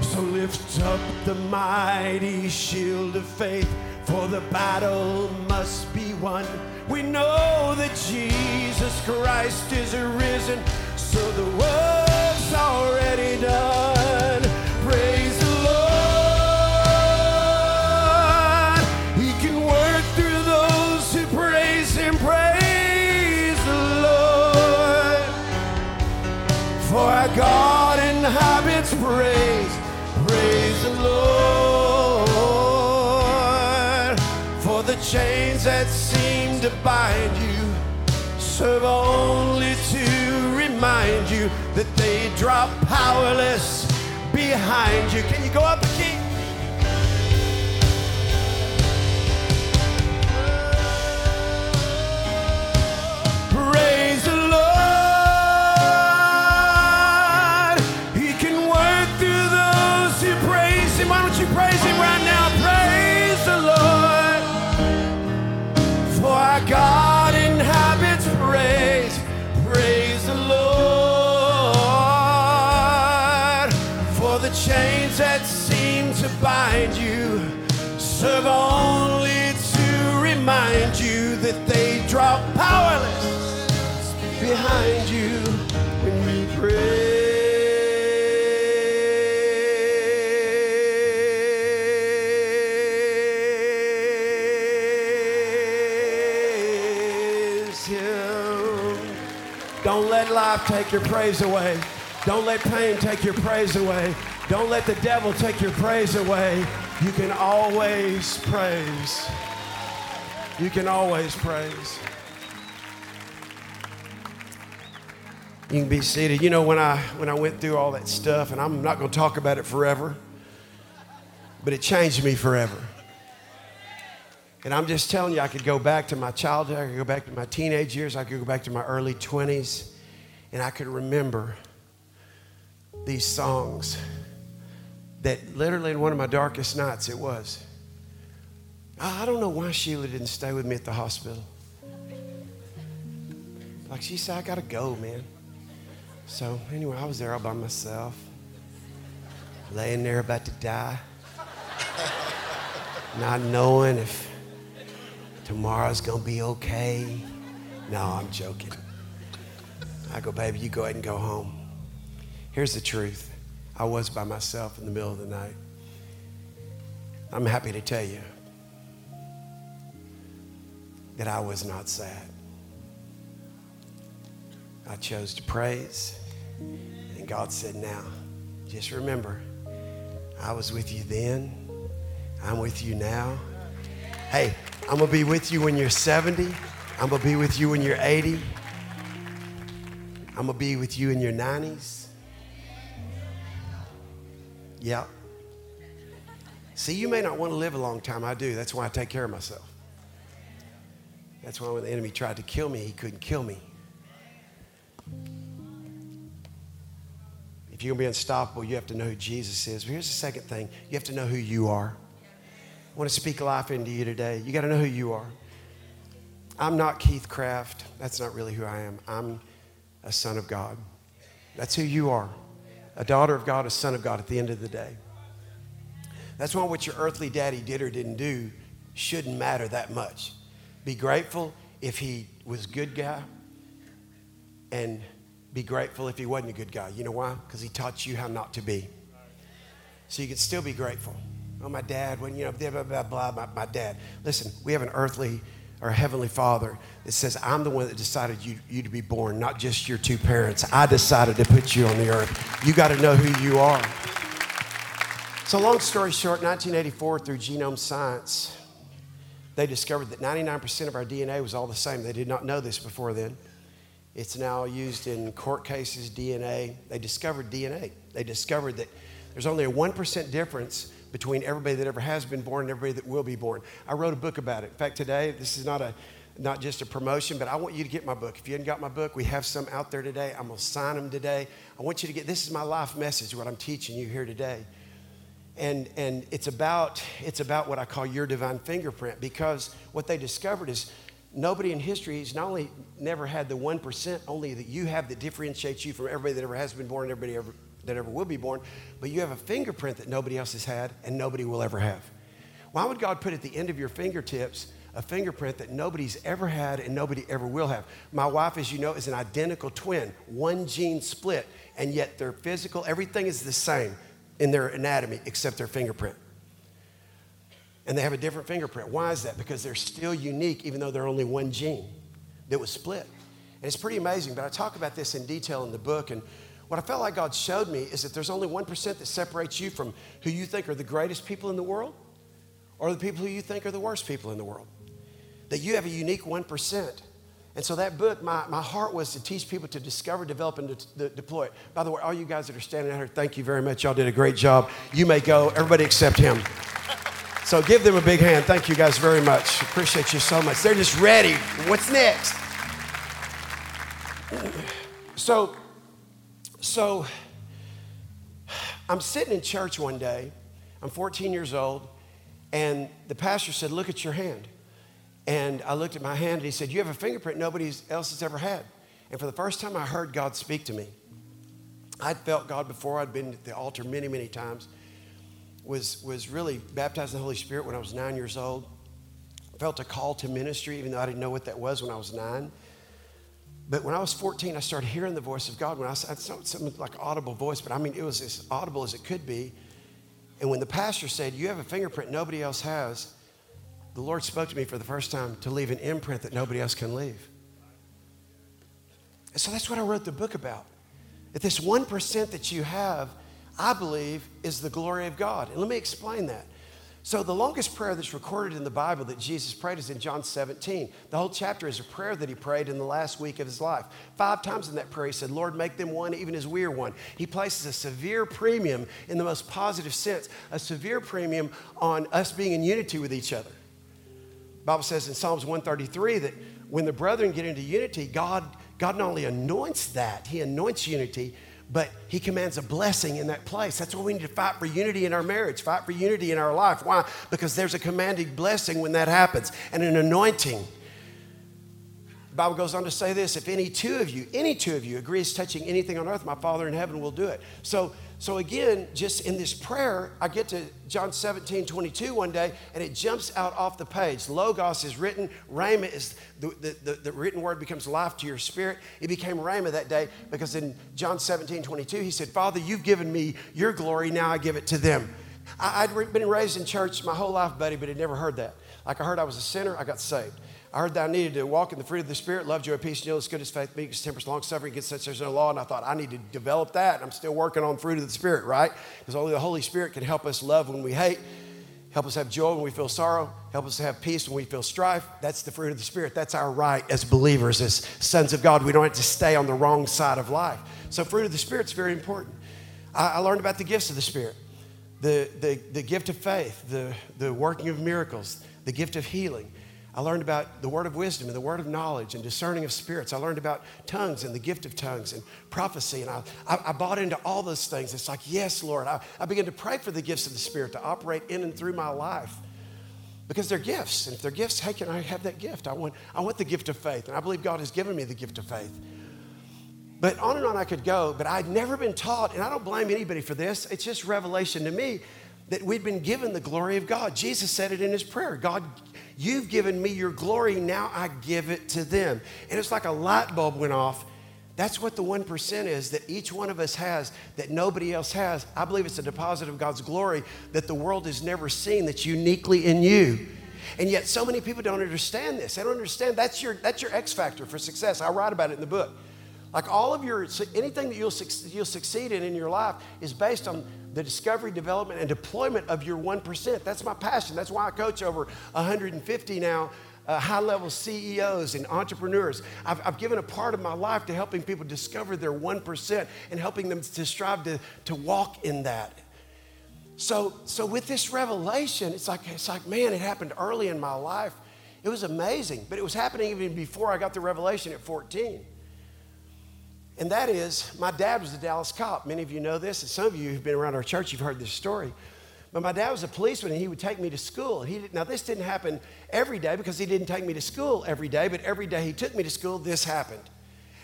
So lift up the mighty shield of faith, for the battle must be won. We know that Jesus Christ is arisen, so the work's already done. To bind you serve only to remind you that they drop powerless behind you. Can you go up take your praise away. Don't let pain take your praise away. Don't let the devil take your praise away. You can always praise. You can always praise. You can be seated. You know, when I when I went through all that stuff, and I'm not going to talk about it forever, but it changed me forever. And I'm just telling you, I could go back to my childhood, I could go back to my teenage years, I could go back to my early 20s, and I could remember these songs that literally in one of my darkest nights it was. I don't know why Sheila didn't stay with me at the hospital. Like she said, I gotta go, man. So anyway, I was there all by myself, laying there about to die, [LAUGHS] not knowing if tomorrow's gonna be okay. No, I'm joking. I go, baby, you go ahead and go home. Here's the truth. I was by myself in the middle of the night. I'm happy to tell you that I was not sad. I chose to praise, and God said, Now, just remember, I was with you then, I'm with you now. Hey, I'm gonna be with you when you're 70, I'm gonna be with you when you're 80, I'm gonna be with you in your 90s. Yeah. See, you may not want to live a long time. I do. That's why I take care of myself. That's why when the enemy tried to kill me, he couldn't kill me. If you're going to be unstoppable, you have to know who Jesus is. But here's the second thing you have to know who you are. I want to speak life into you today. You got to know who you are. I'm not Keith Craft. That's not really who I am. I'm a son of God. That's who you are a daughter of God, a son of God at the end of the day. That's why what your earthly daddy did or didn't do shouldn't matter that much. Be grateful if he was a good guy, and be grateful if he wasn't a good guy. You know why? Because he taught you how not to be. So you can still be grateful. Oh, my dad, when, you know, blah, blah, blah, blah, my, my dad. Listen, we have an earthly or Heavenly Father that says, I'm the one that decided you, you to be born, not just your two parents. I decided to put you on the earth. You got to know who you are. So, long story short, 1984, through genome science, they discovered that 99% of our DNA was all the same. They did not know this before then. It's now used in court cases, DNA. They discovered DNA. They discovered that there's only a 1% difference between everybody that ever has been born and everybody that will be born. I wrote a book about it. In fact, today, this is not a not just a promotion, but I want you to get my book. If you haven't got my book, we have some out there today. I'm going to sign them today. I want you to get this is my life message, what I'm teaching you here today. And, and it's, about, it's about what I call your divine fingerprint because what they discovered is nobody in history has not only never had the 1% only that you have that differentiates you from everybody that ever has been born and everybody ever that ever will be born, but you have a fingerprint that nobody else has had and nobody will ever have. Why would God put at the end of your fingertips a fingerprint that nobody's ever had and nobody ever will have? My wife, as you know, is an identical twin, one gene split, and yet their physical, everything is the same in their anatomy except their fingerprint. And they have a different fingerprint. Why is that? Because they're still unique, even though they're only one gene that was split. And it's pretty amazing, but I talk about this in detail in the book. And what I felt like God showed me is that there's only 1% that separates you from who you think are the greatest people in the world or the people who you think are the worst people in the world. That you have a unique 1%. And so that book, my, my heart was to teach people to discover, develop, and de- de- deploy it. By the way, all you guys that are standing out here, thank you very much. Y'all did a great job. You may go. Everybody except him. So give them a big hand. Thank you guys very much. Appreciate you so much. They're just ready. What's next? [CLEARS THROAT] So so I'm sitting in church one day. I'm 14 years old, and the pastor said, Look at your hand. And I looked at my hand, and he said, You have a fingerprint nobody else has ever had. And for the first time, I heard God speak to me. I'd felt God before, I'd been at the altar many, many times. Was, was really baptized in the Holy Spirit when I was nine years old. Felt a call to ministry, even though I didn't know what that was when I was nine. But when I was 14, I started hearing the voice of God. When I said it's not something like audible voice, but I mean, it was as audible as it could be. And when the pastor said, You have a fingerprint nobody else has, the Lord spoke to me for the first time to leave an imprint that nobody else can leave. And so that's what I wrote the book about. That this 1% that you have, I believe, is the glory of God. And let me explain that. So, the longest prayer that's recorded in the Bible that Jesus prayed is in John 17. The whole chapter is a prayer that he prayed in the last week of his life. Five times in that prayer, he said, Lord, make them one, even as we are one. He places a severe premium in the most positive sense, a severe premium on us being in unity with each other. The Bible says in Psalms 133 that when the brethren get into unity, God, God not only anoints that, he anoints unity, but he commands a blessing in that place. That's why we need to fight for unity in our marriage, fight for unity in our life. Why? Because there's a commanding blessing when that happens and an anointing. The Bible goes on to say this if any two of you, any two of you agrees touching anything on earth, my Father in heaven will do it. So so again, just in this prayer, I get to John 17, 22 one day, and it jumps out off the page. Logos is written, Rhema is the, the, the, the, written word becomes life to your spirit. It became Rhema that day because in John 17, 22, he said, Father, you've given me your glory, now I give it to them. I, I'd been raised in church my whole life, buddy, but had never heard that. Like I heard I was a sinner, I got saved. I heard that I needed to walk in the fruit of the Spirit, love, joy, peace, joy, goodness, faith, meekness, temperance, long suffering, against such there's no law. And I thought I need to develop that. I'm still working on fruit of the Spirit, right? Because only the Holy Spirit can help us love when we hate, help us have joy when we feel sorrow, help us have peace when we feel strife. That's the fruit of the Spirit. That's our right as believers, as sons of God. We don't have to stay on the wrong side of life. So, fruit of the Spirit is very important. I, I learned about the gifts of the Spirit the, the, the gift of faith, the, the working of miracles, the gift of healing I learned about the word of wisdom and the word of knowledge and discerning of spirits. I learned about tongues and the gift of tongues and prophecy. And I, I, I bought into all those things. It's like, yes, Lord. I, I began to pray for the gifts of the Spirit to operate in and through my life because they're gifts. And if they're gifts, hey, can I have that gift? I want, I want the gift of faith. And I believe God has given me the gift of faith. But on and on I could go, but I'd never been taught, and I don't blame anybody for this. It's just revelation to me that we'd been given the glory of God. Jesus said it in his prayer God, you've given me your glory, now I give it to them. And it's like a light bulb went off. That's what the 1% is that each one of us has that nobody else has. I believe it's a deposit of God's glory that the world has never seen that's uniquely in you. And yet so many people don't understand this. They don't understand that's your that's your X factor for success. I write about it in the book. Like all of your, anything that you'll, you'll succeed in in your life is based on the discovery, development, and deployment of your 1%. That's my passion. That's why I coach over 150 now uh, high level CEOs and entrepreneurs. I've, I've, given a part of my life to helping people discover their 1% and helping them to strive to, to walk in that. So, so with this revelation, it's like, it's like, man, it happened early in my life. It was amazing, but it was happening even before I got the revelation at 14. And that is, my dad was a Dallas cop. Many of you know this, and some of you who've been around our church, you've heard this story. But my dad was a policeman, and he would take me to school. He did, now, this didn't happen every day because he didn't take me to school every day, but every day he took me to school, this happened.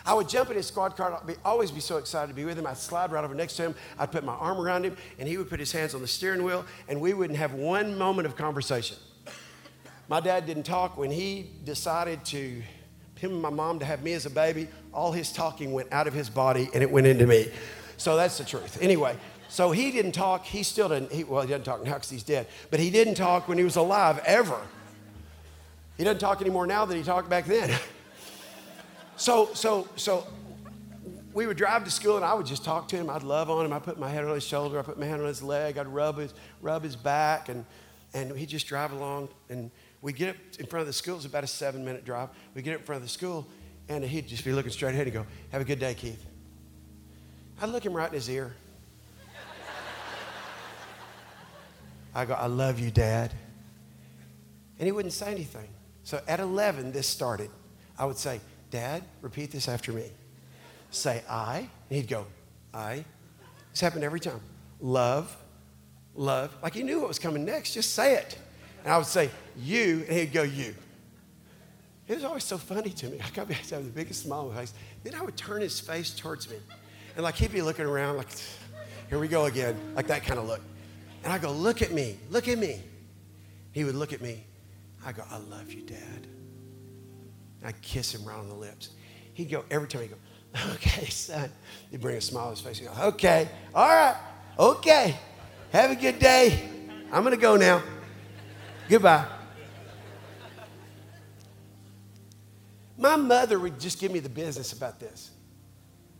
I would jump in his squad car. I'd be, always be so excited to be with him. I'd slide right over next to him. I'd put my arm around him, and he would put his hands on the steering wheel, and we wouldn't have one moment of conversation. My dad didn't talk when he decided to him and my mom to have me as a baby, all his talking went out of his body and it went into me. So that's the truth. Anyway, so he didn't talk. He still didn't. He, well, he doesn't talk now because he's dead. But he didn't talk when he was alive ever. He doesn't talk anymore now than he talked back then. [LAUGHS] so, so, so we would drive to school and I would just talk to him. I'd love on him. I'd put my head on his shoulder. I'd put my hand on his leg. I'd rub his, rub his back and, and he'd just drive along and we get up in front of the school, it's about a seven minute drive. We get up in front of the school, and he'd just be looking straight ahead and go, Have a good day, Keith. I'd look him right in his ear. I go, I love you, Dad. And he wouldn't say anything. So at 11, this started. I would say, Dad, repeat this after me. Say, I. And he'd go, I. This happened every time. Love, love. Like he knew what was coming next. Just say it. And I would say, you, and he'd go, you. It was always so funny to me. I got to have the biggest smile on my face. Then I would turn his face towards me. And like he'd be looking around like, here we go again, like that kind of look. And I go, look at me, look at me. He would look at me. I go, I love you, Dad. I'd kiss him right on the lips. He'd go, every time he'd go, [LAUGHS] okay, son. He'd bring a smile on his face. He'd go, okay, all right, okay. Have a good day. I'm going to go now. Goodbye. My mother would just give me the business about this.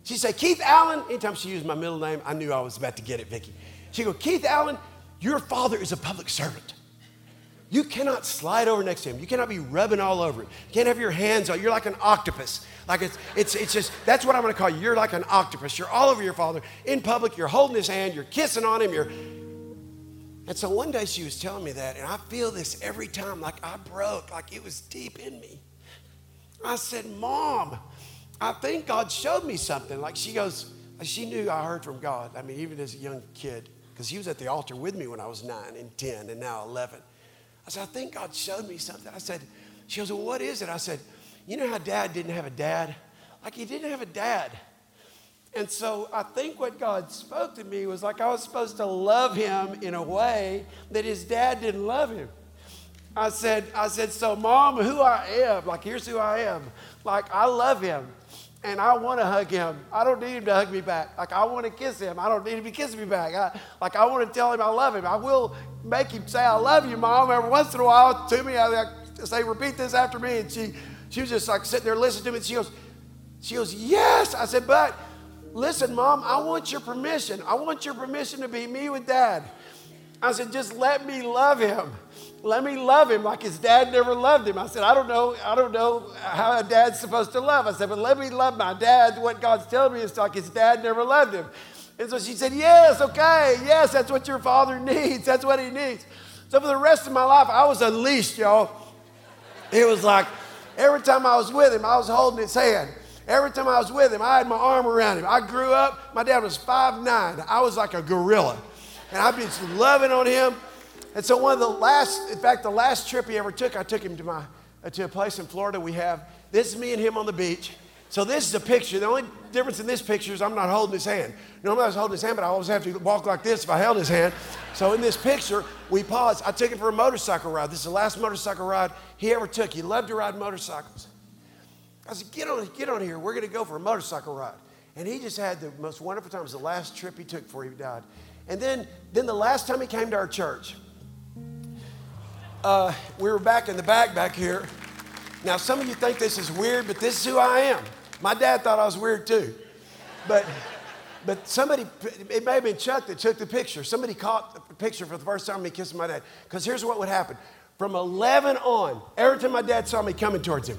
She'd say, Keith Allen, anytime she used my middle name, I knew I was about to get it, Vicki. She'd go, Keith Allen, your father is a public servant. You cannot slide over next to him. You cannot be rubbing all over him. You can't have your hands on. You're like an octopus. Like it's, it's, it's just, that's what I'm going to call you. You're like an octopus. You're all over your father. In public, you're holding his hand. You're kissing on him. You're, and so one day she was telling me that, and I feel this every time, like I broke, like it was deep in me. I said, Mom, I think God showed me something. Like she goes, she knew I heard from God. I mean, even as a young kid, because he was at the altar with me when I was nine and 10 and now 11. I said, I think God showed me something. I said, she goes, well, what is it? I said, you know how dad didn't have a dad? Like he didn't have a dad. And so I think what God spoke to me was like I was supposed to love him in a way that his dad didn't love him. I said, I said, so mom, who I am, like here's who I am. Like I love him and I want to hug him. I don't need him to hug me back. Like I want to kiss him. I don't need him to kiss me back. I, like I want to tell him I love him. I will make him say I love you, mom. Every once in a while to me, I like, say repeat this after me, and she she was just like sitting there listening to me. And she goes, she goes, yes. I said, but Listen, mom, I want your permission. I want your permission to be me with dad. I said, just let me love him. Let me love him like his dad never loved him. I said, I don't know, I don't know how a dad's supposed to love. I said, but let me love my dad. What God's telling me is like his dad never loved him. And so she said, Yes, okay, yes, that's what your father [LAUGHS] needs. That's what he needs. So for the rest of my life, I was unleashed, y'all. It was like every time I was with him, I was holding his hand. Every time I was with him, I had my arm around him. I grew up, my dad was five nine. I was like a gorilla. And I'd be loving on him. And so one of the last, in fact, the last trip he ever took, I took him to my uh, to a place in Florida. We have this is me and him on the beach. So this is a picture. The only difference in this picture is I'm not holding his hand. Normally I was holding his hand, but I always have to walk like this if I held his hand. So in this picture, we paused. I took him for a motorcycle ride. This is the last motorcycle ride he ever took. He loved to ride motorcycles. I said, get on, get on here. We're going to go for a motorcycle ride. And he just had the most wonderful time. It was the last trip he took before he died. And then, then the last time he came to our church, uh, we were back in the back back here. Now, some of you think this is weird, but this is who I am. My dad thought I was weird too. But, but somebody, it may have been Chuck that took the picture. Somebody caught the picture for the first time me kissing my dad. Because here's what would happen. From 11 on, every time my dad saw me coming towards him,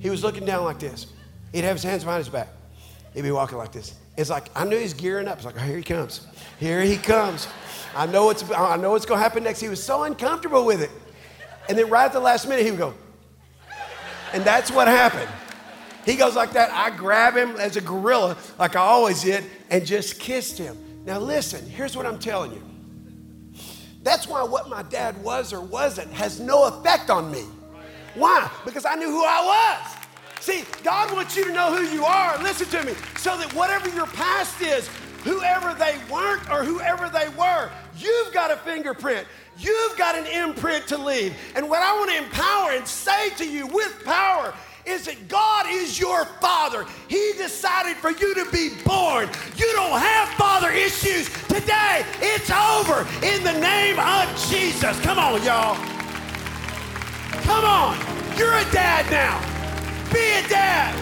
he was looking down like this. He'd have his hands behind his back. He'd be walking like this. It's like I knew he's gearing up. It's like, oh, here he comes. Here he comes. I know what's I know what's gonna happen next. He was so uncomfortable with it. And then right at the last minute, he would go. And that's what happened. He goes like that. I grab him as a gorilla, like I always did, and just kissed him. Now listen, here's what I'm telling you. That's why what my dad was or wasn't has no effect on me. Why? Because I knew who I was. See, God wants you to know who you are. Listen to me. So that whatever your past is, whoever they weren't or whoever they were, you've got a fingerprint. You've got an imprint to leave. And what I want to empower and say to you with power is that God is your father. He decided for you to be born. You don't have father issues today. It's over in the name of Jesus. Come on, y'all. Come on. You're a dad now. Be a dad.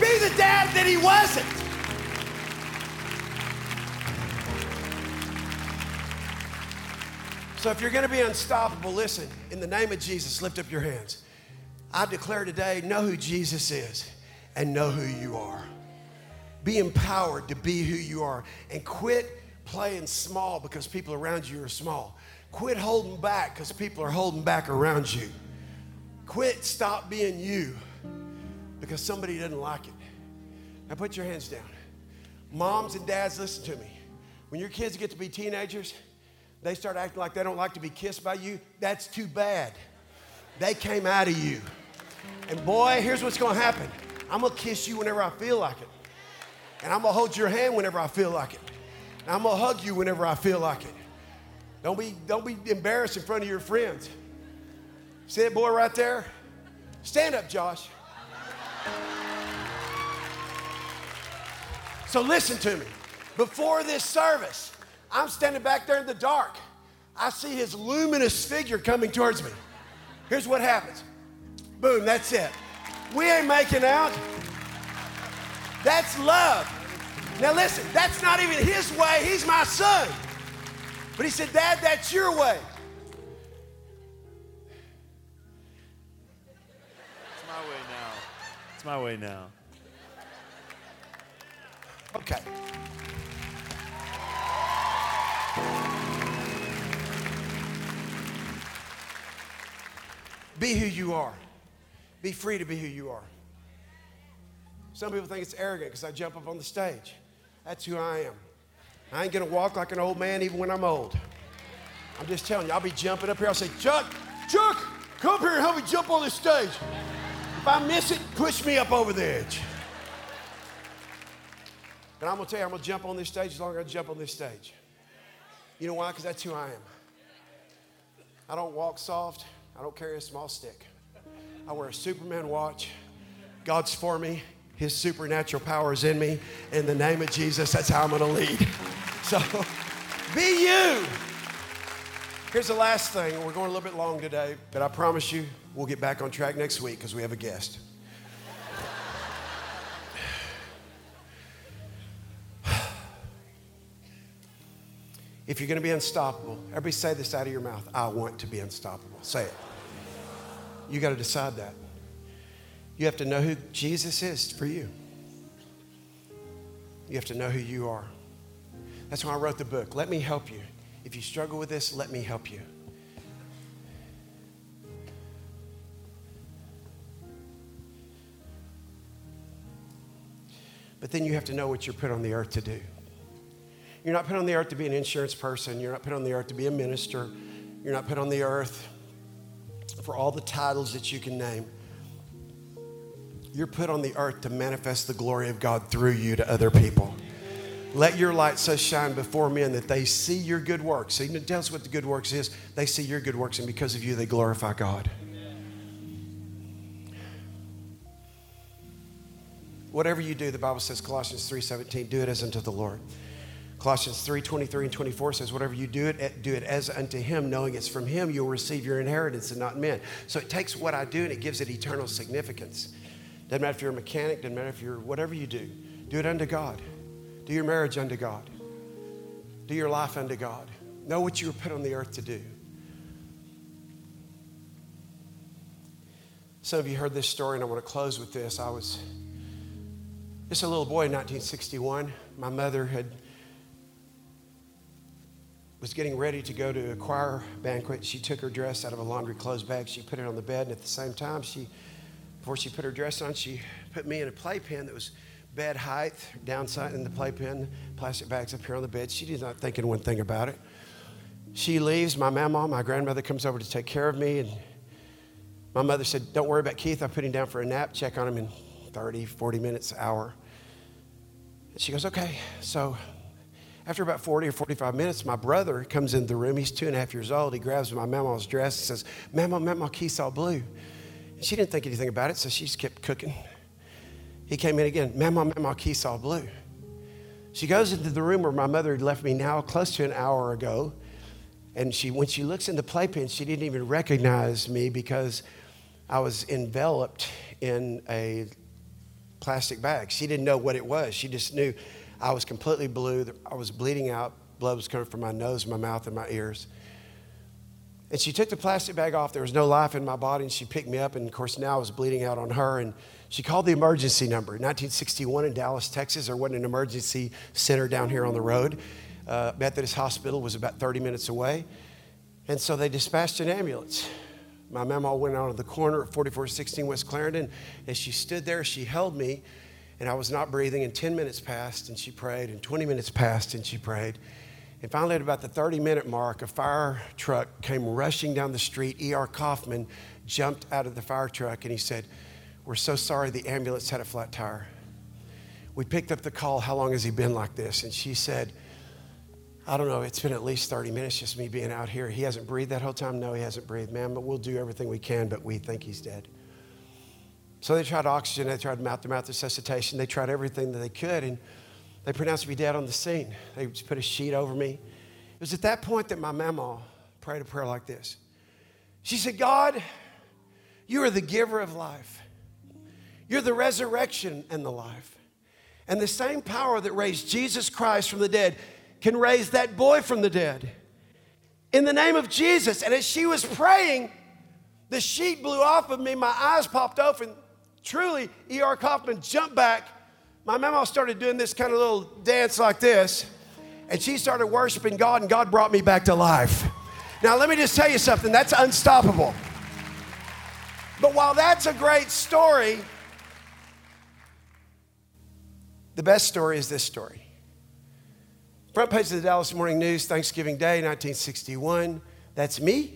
Be the dad that he wasn't. So if you're going to be unstoppable, listen, in the name of Jesus, lift up your hands. I declare today know who Jesus is and know who you are. Be empowered to be who you are and quit playing small because people around you are small. Quit holding back because people are holding back around you. Quit, stop being you because somebody doesn't like it. Now put your hands down. Moms and dads, listen to me. When your kids get to be teenagers, they start acting like they don't like to be kissed by you. That's too bad. They came out of you. And boy, here's what's going to happen I'm going to kiss you whenever I feel like it. And I'm going to hold your hand whenever I feel like it. And I'm going to hug you whenever I feel like it. Don't be, don't be embarrassed in front of your friends. See that boy right there? Stand up, Josh. So listen to me. Before this service, I'm standing back there in the dark. I see his luminous figure coming towards me. Here's what happens Boom, that's it. We ain't making out. That's love. Now listen, that's not even his way. He's my son. But he said, Dad, that's your way. It's my way now. It's my way now. Okay. Be who you are. Be free to be who you are. Some people think it's arrogant because I jump up on the stage. That's who I am. I ain't gonna walk like an old man even when I'm old. I'm just telling you, I'll be jumping up here. I'll say, Chuck, Chuck, come up here and help me jump on this stage. If I miss it, push me up over the edge. But I'm gonna tell you, I'm gonna jump on this stage as long as I jump on this stage. You know why? Because that's who I am. I don't walk soft, I don't carry a small stick. I wear a Superman watch. God's for me. His supernatural power is in me. In the name of Jesus, that's how I'm to lead. So [LAUGHS] be you. Here's the last thing. We're going a little bit long today, but I promise you we'll get back on track next week because we have a guest. [SIGHS] If you're going to be unstoppable, everybody say this out of your mouth I want to be unstoppable. Say it. You got to decide that. You have to know who Jesus is for you. You have to know who you are. That's why I wrote the book. Let me help you. If you struggle with this, let me help you. But then you have to know what you're put on the earth to do. You're not put on the earth to be an insurance person. You're not put on the earth to be a minister. You're not put on the earth for all the titles that you can name. You're put on the earth to manifest the glory of God through you to other people. Let your light so shine before men that they see your good works. See, tell us what the good works is. They see your good works, and because of you, they glorify God. Whatever you do, the Bible says, Colossians 3.17, do it as unto the Lord. Colossians 3 23 and 24 says, Whatever you do it, do it as unto him, knowing it's from him you'll receive your inheritance and not men. So it takes what I do and it gives it eternal significance. Doesn't matter if you're a mechanic, doesn't matter if you're whatever you do, do it unto God. Do your marriage unto God. Do your life unto God. Know what you were put on the earth to do. Some of you heard this story, and I want to close with this. I was just a little boy in 1961. My mother had was getting ready to go to a choir banquet. She took her dress out of a laundry clothes bag. She put it on the bed, and at the same time, she, before she put her dress on, she put me in a playpen that was bed height, downside in the playpen, plastic bags up here on the bed. She did not thinking one thing about it. She leaves. My mama, my grandmother, comes over to take care of me, and my mother said, "Don't worry about Keith. I put him down for a nap. Check on him in 30, 40 minutes, hour." And she goes, "Okay." So after about 40 or 45 minutes, my brother comes into the room. He's two and a half years old. He grabs my mama's dress and says, Mama, Mama, Keith's all blue. And she didn't think anything about it, so she just kept cooking. He came in again, Mama, Mama, Keith's all blue. She goes into the room where my mother had left me now close to an hour ago. And she, when she looks in the playpen, she didn't even recognize me because I was enveloped in a plastic bag. She didn't know what it was. She just knew I was completely blue. I was bleeding out. Blood was coming from my nose, my mouth, and my ears. And she took the plastic bag off. There was no life in my body, and she picked me up. And of course, now I was bleeding out on her. And she called the emergency number. In 1961 in Dallas, Texas, there wasn't an emergency center down here on the road. Uh, Methodist Hospital was about 30 minutes away. And so they dispatched an ambulance. My mama went out of the corner at 4416 West Clarendon. As she stood there, she held me and I was not breathing. And 10 minutes passed, and she prayed, and 20 minutes passed, and she prayed. And finally, at about the 30 minute mark, a fire truck came rushing down the street. E.R. Kaufman jumped out of the fire truck and he said, We're so sorry the ambulance had a flat tire. We picked up the call, How long has he been like this? And she said, I don't know, it's been at least 30 minutes just me being out here. He hasn't breathed that whole time? No, he hasn't breathed, ma'am, but we'll do everything we can, but we think he's dead. So they tried oxygen, they tried mouth to mouth resuscitation, they tried everything that they could, and they pronounced me dead on the scene. They just put a sheet over me. It was at that point that my mama prayed a prayer like this. She said, God, you are the giver of life. You're the resurrection and the life. And the same power that raised Jesus Christ from the dead can raise that boy from the dead. In the name of Jesus. And as she was praying, the sheet blew off of me, my eyes popped open, truly, E.R. Kaufman jumped back. My mama started doing this kind of little dance like this, and she started worshiping God, and God brought me back to life. Now, let me just tell you something that's unstoppable. But while that's a great story, the best story is this story. Front page of the Dallas Morning News, Thanksgiving Day, 1961. That's me.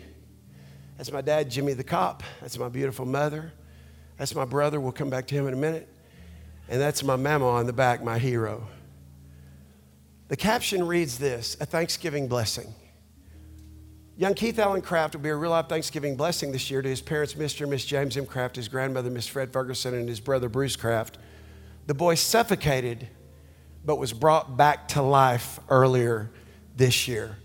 That's my dad, Jimmy the cop. That's my beautiful mother. That's my brother. We'll come back to him in a minute. And that's my mama on the back, my hero. The caption reads this A Thanksgiving Blessing. Young Keith Allen Craft will be a real life Thanksgiving blessing this year to his parents, Mr. and Miss James M. Craft, his grandmother, Miss Fred Ferguson, and his brother, Bruce Craft. The boy suffocated but was brought back to life earlier this year.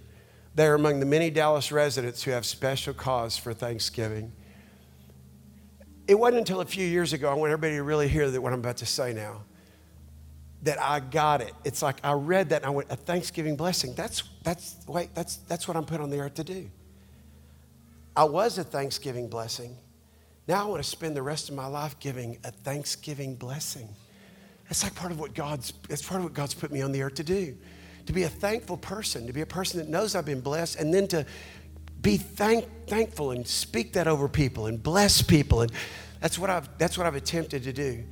They are among the many Dallas residents who have special cause for Thanksgiving. It wasn't until a few years ago, I want everybody to really hear that what I'm about to say now, that I got it. It's like I read that and I went, a Thanksgiving blessing. That's, that's, wait, that's, that's what I'm put on the earth to do. I was a Thanksgiving blessing. Now I want to spend the rest of my life giving a Thanksgiving blessing. That's like part of what God's, that's part of what God's put me on the earth to do. To be a thankful person, to be a person that knows I've been blessed, and then to be thank, thankful and speak that over people and bless people. And that's what I've, that's what I've attempted to do.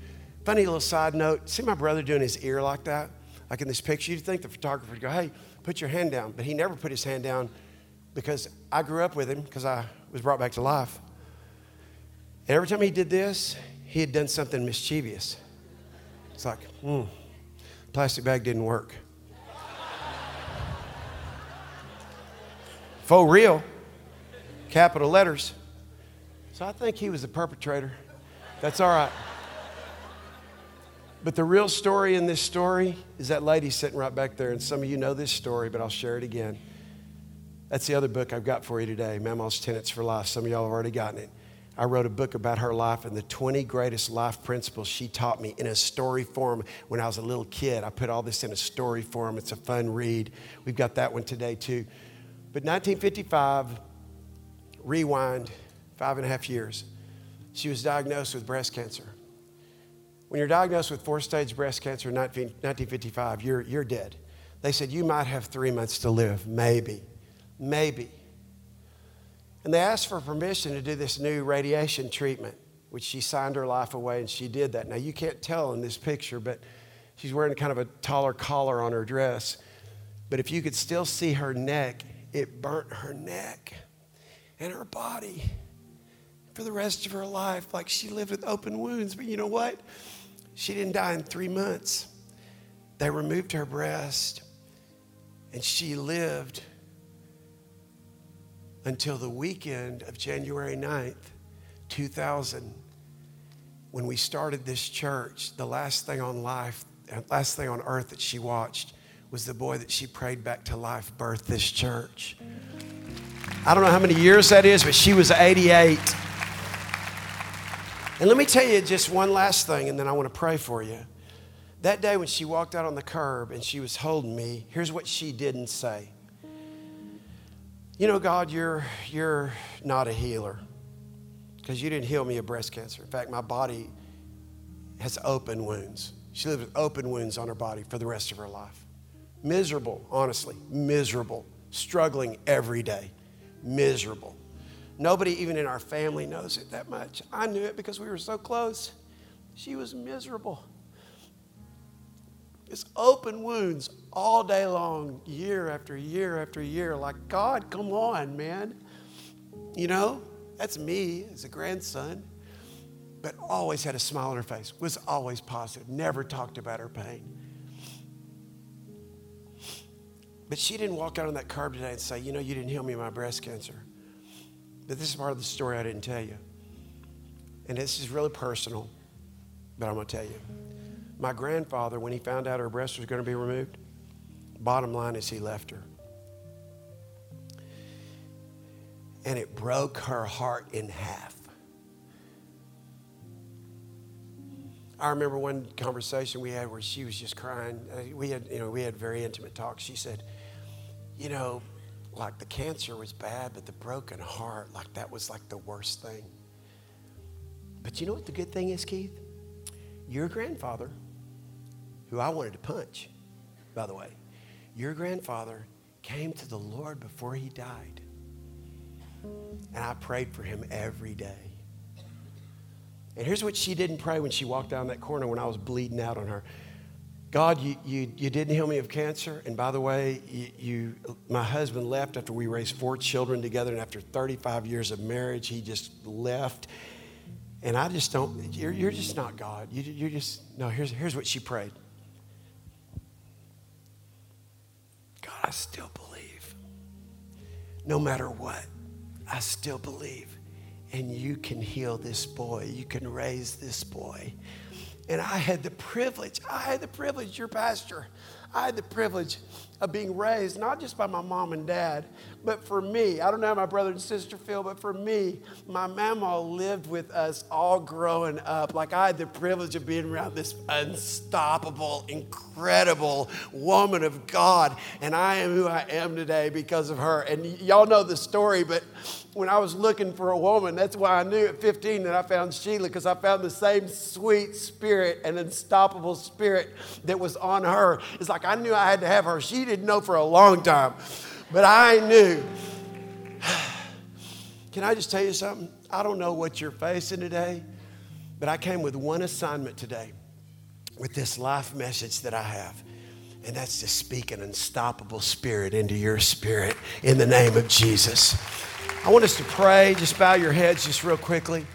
Funny little side note see my brother doing his ear like that? Like in this picture, you'd think the photographer would go, hey, put your hand down. But he never put his hand down because I grew up with him because I was brought back to life. And every time he did this, he had done something mischievous. It's like, hmm, plastic bag didn't work. [LAUGHS] For real, capital letters. So I think he was the perpetrator. That's all right. But the real story in this story is that lady sitting right back there. And some of you know this story, but I'll share it again. That's the other book I've got for you today, Mama's Tenets for Life. Some of y'all have already gotten it. I wrote a book about her life and the 20 greatest life principles she taught me in a story form when I was a little kid. I put all this in a story form. It's a fun read. We've got that one today too. But 1955, rewind five and a half years, she was diagnosed with breast cancer. When you're diagnosed with four stage breast cancer in 1955, you're, you're dead. They said you might have three months to live, maybe, maybe. And they asked for permission to do this new radiation treatment, which she signed her life away and she did that. Now, you can't tell in this picture, but she's wearing kind of a taller collar on her dress. But if you could still see her neck, it burnt her neck and her body for the rest of her life, like she lived with open wounds. But you know what? She didn't die in three months. They removed her breast, and she lived until the weekend of January 9th, 2000, when we started this church. The last thing on life, last thing on earth that she watched was the boy that she prayed back to life birth this church. I don't know how many years that is, but she was 88. And let me tell you just one last thing, and then I want to pray for you. That day when she walked out on the curb and she was holding me, here's what she didn't say. You know, God, you're, you're not a healer because you didn't heal me of breast cancer. In fact, my body has open wounds. She lived with open wounds on her body for the rest of her life. Miserable, honestly, miserable, struggling every day, miserable. Nobody, even in our family, knows it that much. I knew it because we were so close. She was miserable. It's open wounds all day long, year after year after year. Like, God, come on, man. You know, that's me as a grandson. But always had a smile on her face, was always positive, never talked about her pain. But she didn't walk out on that curb today and say, You know, you didn't heal me of my breast cancer. But this is part of the story I didn't tell you. And this is really personal, but I'm going to tell you. My grandfather, when he found out her breast was going to be removed, bottom line is he left her. And it broke her heart in half. I remember one conversation we had where she was just crying. Uh, we had, you know, we had very intimate talks. She said, "You know, like the cancer was bad, but the broken heart, like that was like the worst thing. But you know what the good thing is, Keith? Your grandfather, who I wanted to punch, by the way, your grandfather came to the Lord before he died. And I prayed for him every day. And here's what she didn't pray when she walked down that corner when I was bleeding out on her. God, you, you, you didn't heal me of cancer. And by the way, you, you, my husband left after we raised four children together. And after 35 years of marriage, he just left. And I just don't, you're, you're just not God. You, you're just, no, here's, here's what she prayed God, I still believe. No matter what, I still believe. And you can heal this boy, you can raise this boy. And I had the privilege, I had the privilege, your pastor, I had the privilege of being raised not just by my mom and dad, but for me. I don't know how my brother and sister feel, but for me, my mama lived with us all growing up. Like I had the privilege of being around this unstoppable, incredible woman of God. And I am who I am today because of her. And y'all know the story, but when I was looking for a woman, that's why I knew at 15 that I found Sheila, because I found the same sweet spirit and unstoppable spirit that was on her. It's like I knew I had to have her. She didn't know for a long time, but I knew. [SIGHS] Can I just tell you something? I don't know what you're facing today, but I came with one assignment today with this life message that I have. And that's to speak an unstoppable spirit into your spirit in the name of Jesus. I want us to pray. Just bow your heads just real quickly.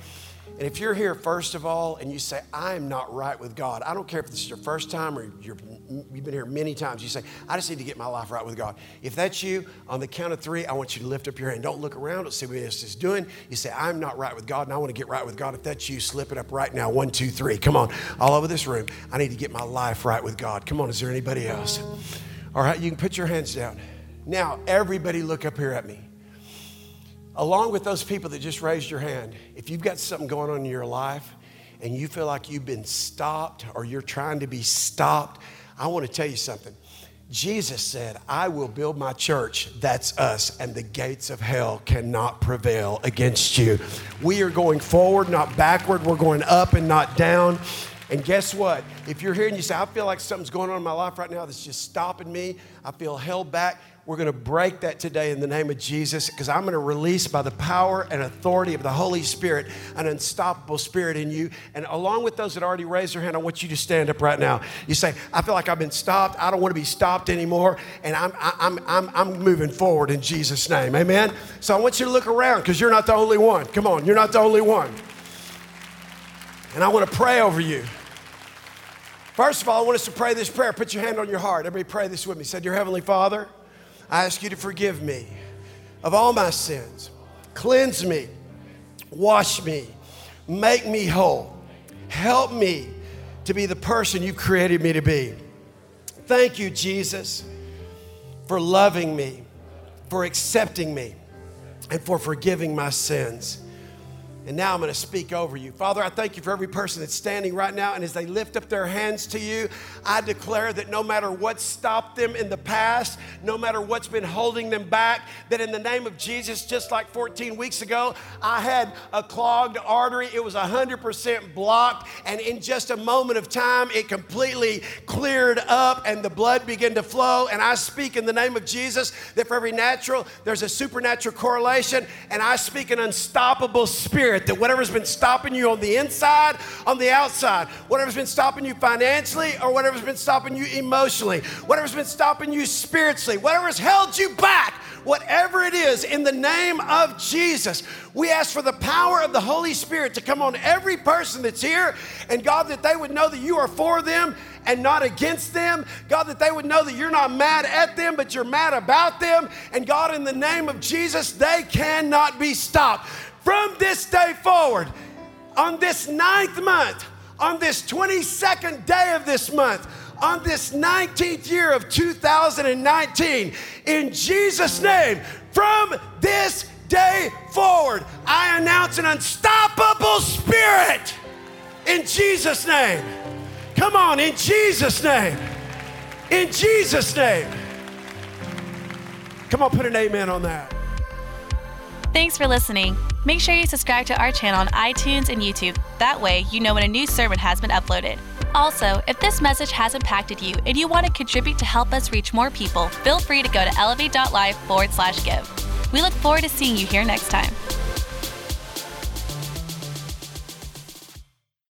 And if you're here, first of all, and you say, I'm not right with God, I don't care if this is your first time or you have been here many times, you say, I just need to get my life right with God. If that's you, on the count of three, I want you to lift up your hand. Don't look around, don't see what else is doing. You say, I'm not right with God, and I want to get right with God. If that's you, slip it up right now. One, two, three. Come on, all over this room. I need to get my life right with God. Come on, is there anybody else? All right, you can put your hands down. Now, everybody look up here at me along with those people that just raised your hand, if you've got something going on in your life and you feel like you've been stopped or you're trying to be stopped, I want to tell you something. Jesus said, I will build my church, that's us, and the gates of hell cannot prevail against you. We are going forward, not backward. We're going up and not down. And guess what? If you're here and you say, I feel like something's going on in my life right now that's just stopping me, I feel held back, we're going to break that today in the name of Jesus because I'm going to release by the power and authority of the Holy Spirit an unstoppable spirit in you. And along with those that already raised their hand, I want you to stand up right now. You say, I feel like I've been stopped. I don't want to be stopped anymore. And I'm, I'm, I'm, I'm moving forward in Jesus' name. Amen. So I want you to look around because you're not the only one. Come on, you're not the only one. And I want to pray over you. First of all, I want us to pray this prayer. Put your hand on your heart. Everybody pray this with me. Said, Your Heavenly Father, I ask you to forgive me of all my sins. Cleanse me, wash me, make me whole. Help me to be the person you've created me to be. Thank you, Jesus, for loving me, for accepting me, and for forgiving my sins. And now I'm going to speak over you. Father, I thank you for every person that's standing right now. And as they lift up their hands to you, I declare that no matter what stopped them in the past, no matter what's been holding them back, that in the name of Jesus, just like 14 weeks ago, I had a clogged artery. It was 100% blocked. And in just a moment of time, it completely cleared up and the blood began to flow. And I speak in the name of Jesus that for every natural, there's a supernatural correlation. And I speak an unstoppable spirit spirit that whatever's been stopping you on the inside, on the outside, whatever's been stopping you financially, or whatever's been stopping you emotionally, whatever's been stopping you spiritually, whatever's held you back, whatever it is, in the name of Jesus, we ask for the power of the Holy Spirit to come on every person that's here, and God, that they would know that you are for them and not against them. God, that they would know that you're not mad at them, but you're mad about them. And God, in the name of Jesus, they cannot be stopped. From this day forward, on this ninth month, on this 22nd day of this month, on this 19th year of 2019, in Jesus' name, from this day forward, I announce an unstoppable spirit in Jesus' name. Come on, in Jesus' name. In Jesus' name. Come on, put an amen on that. Thanks for listening. Make sure you subscribe to our channel on iTunes and YouTube. That way, you know when a new sermon has been uploaded. Also, if this message has impacted you and you want to contribute to help us reach more people, feel free to go to elevate.life forward slash give. We look forward to seeing you here next time.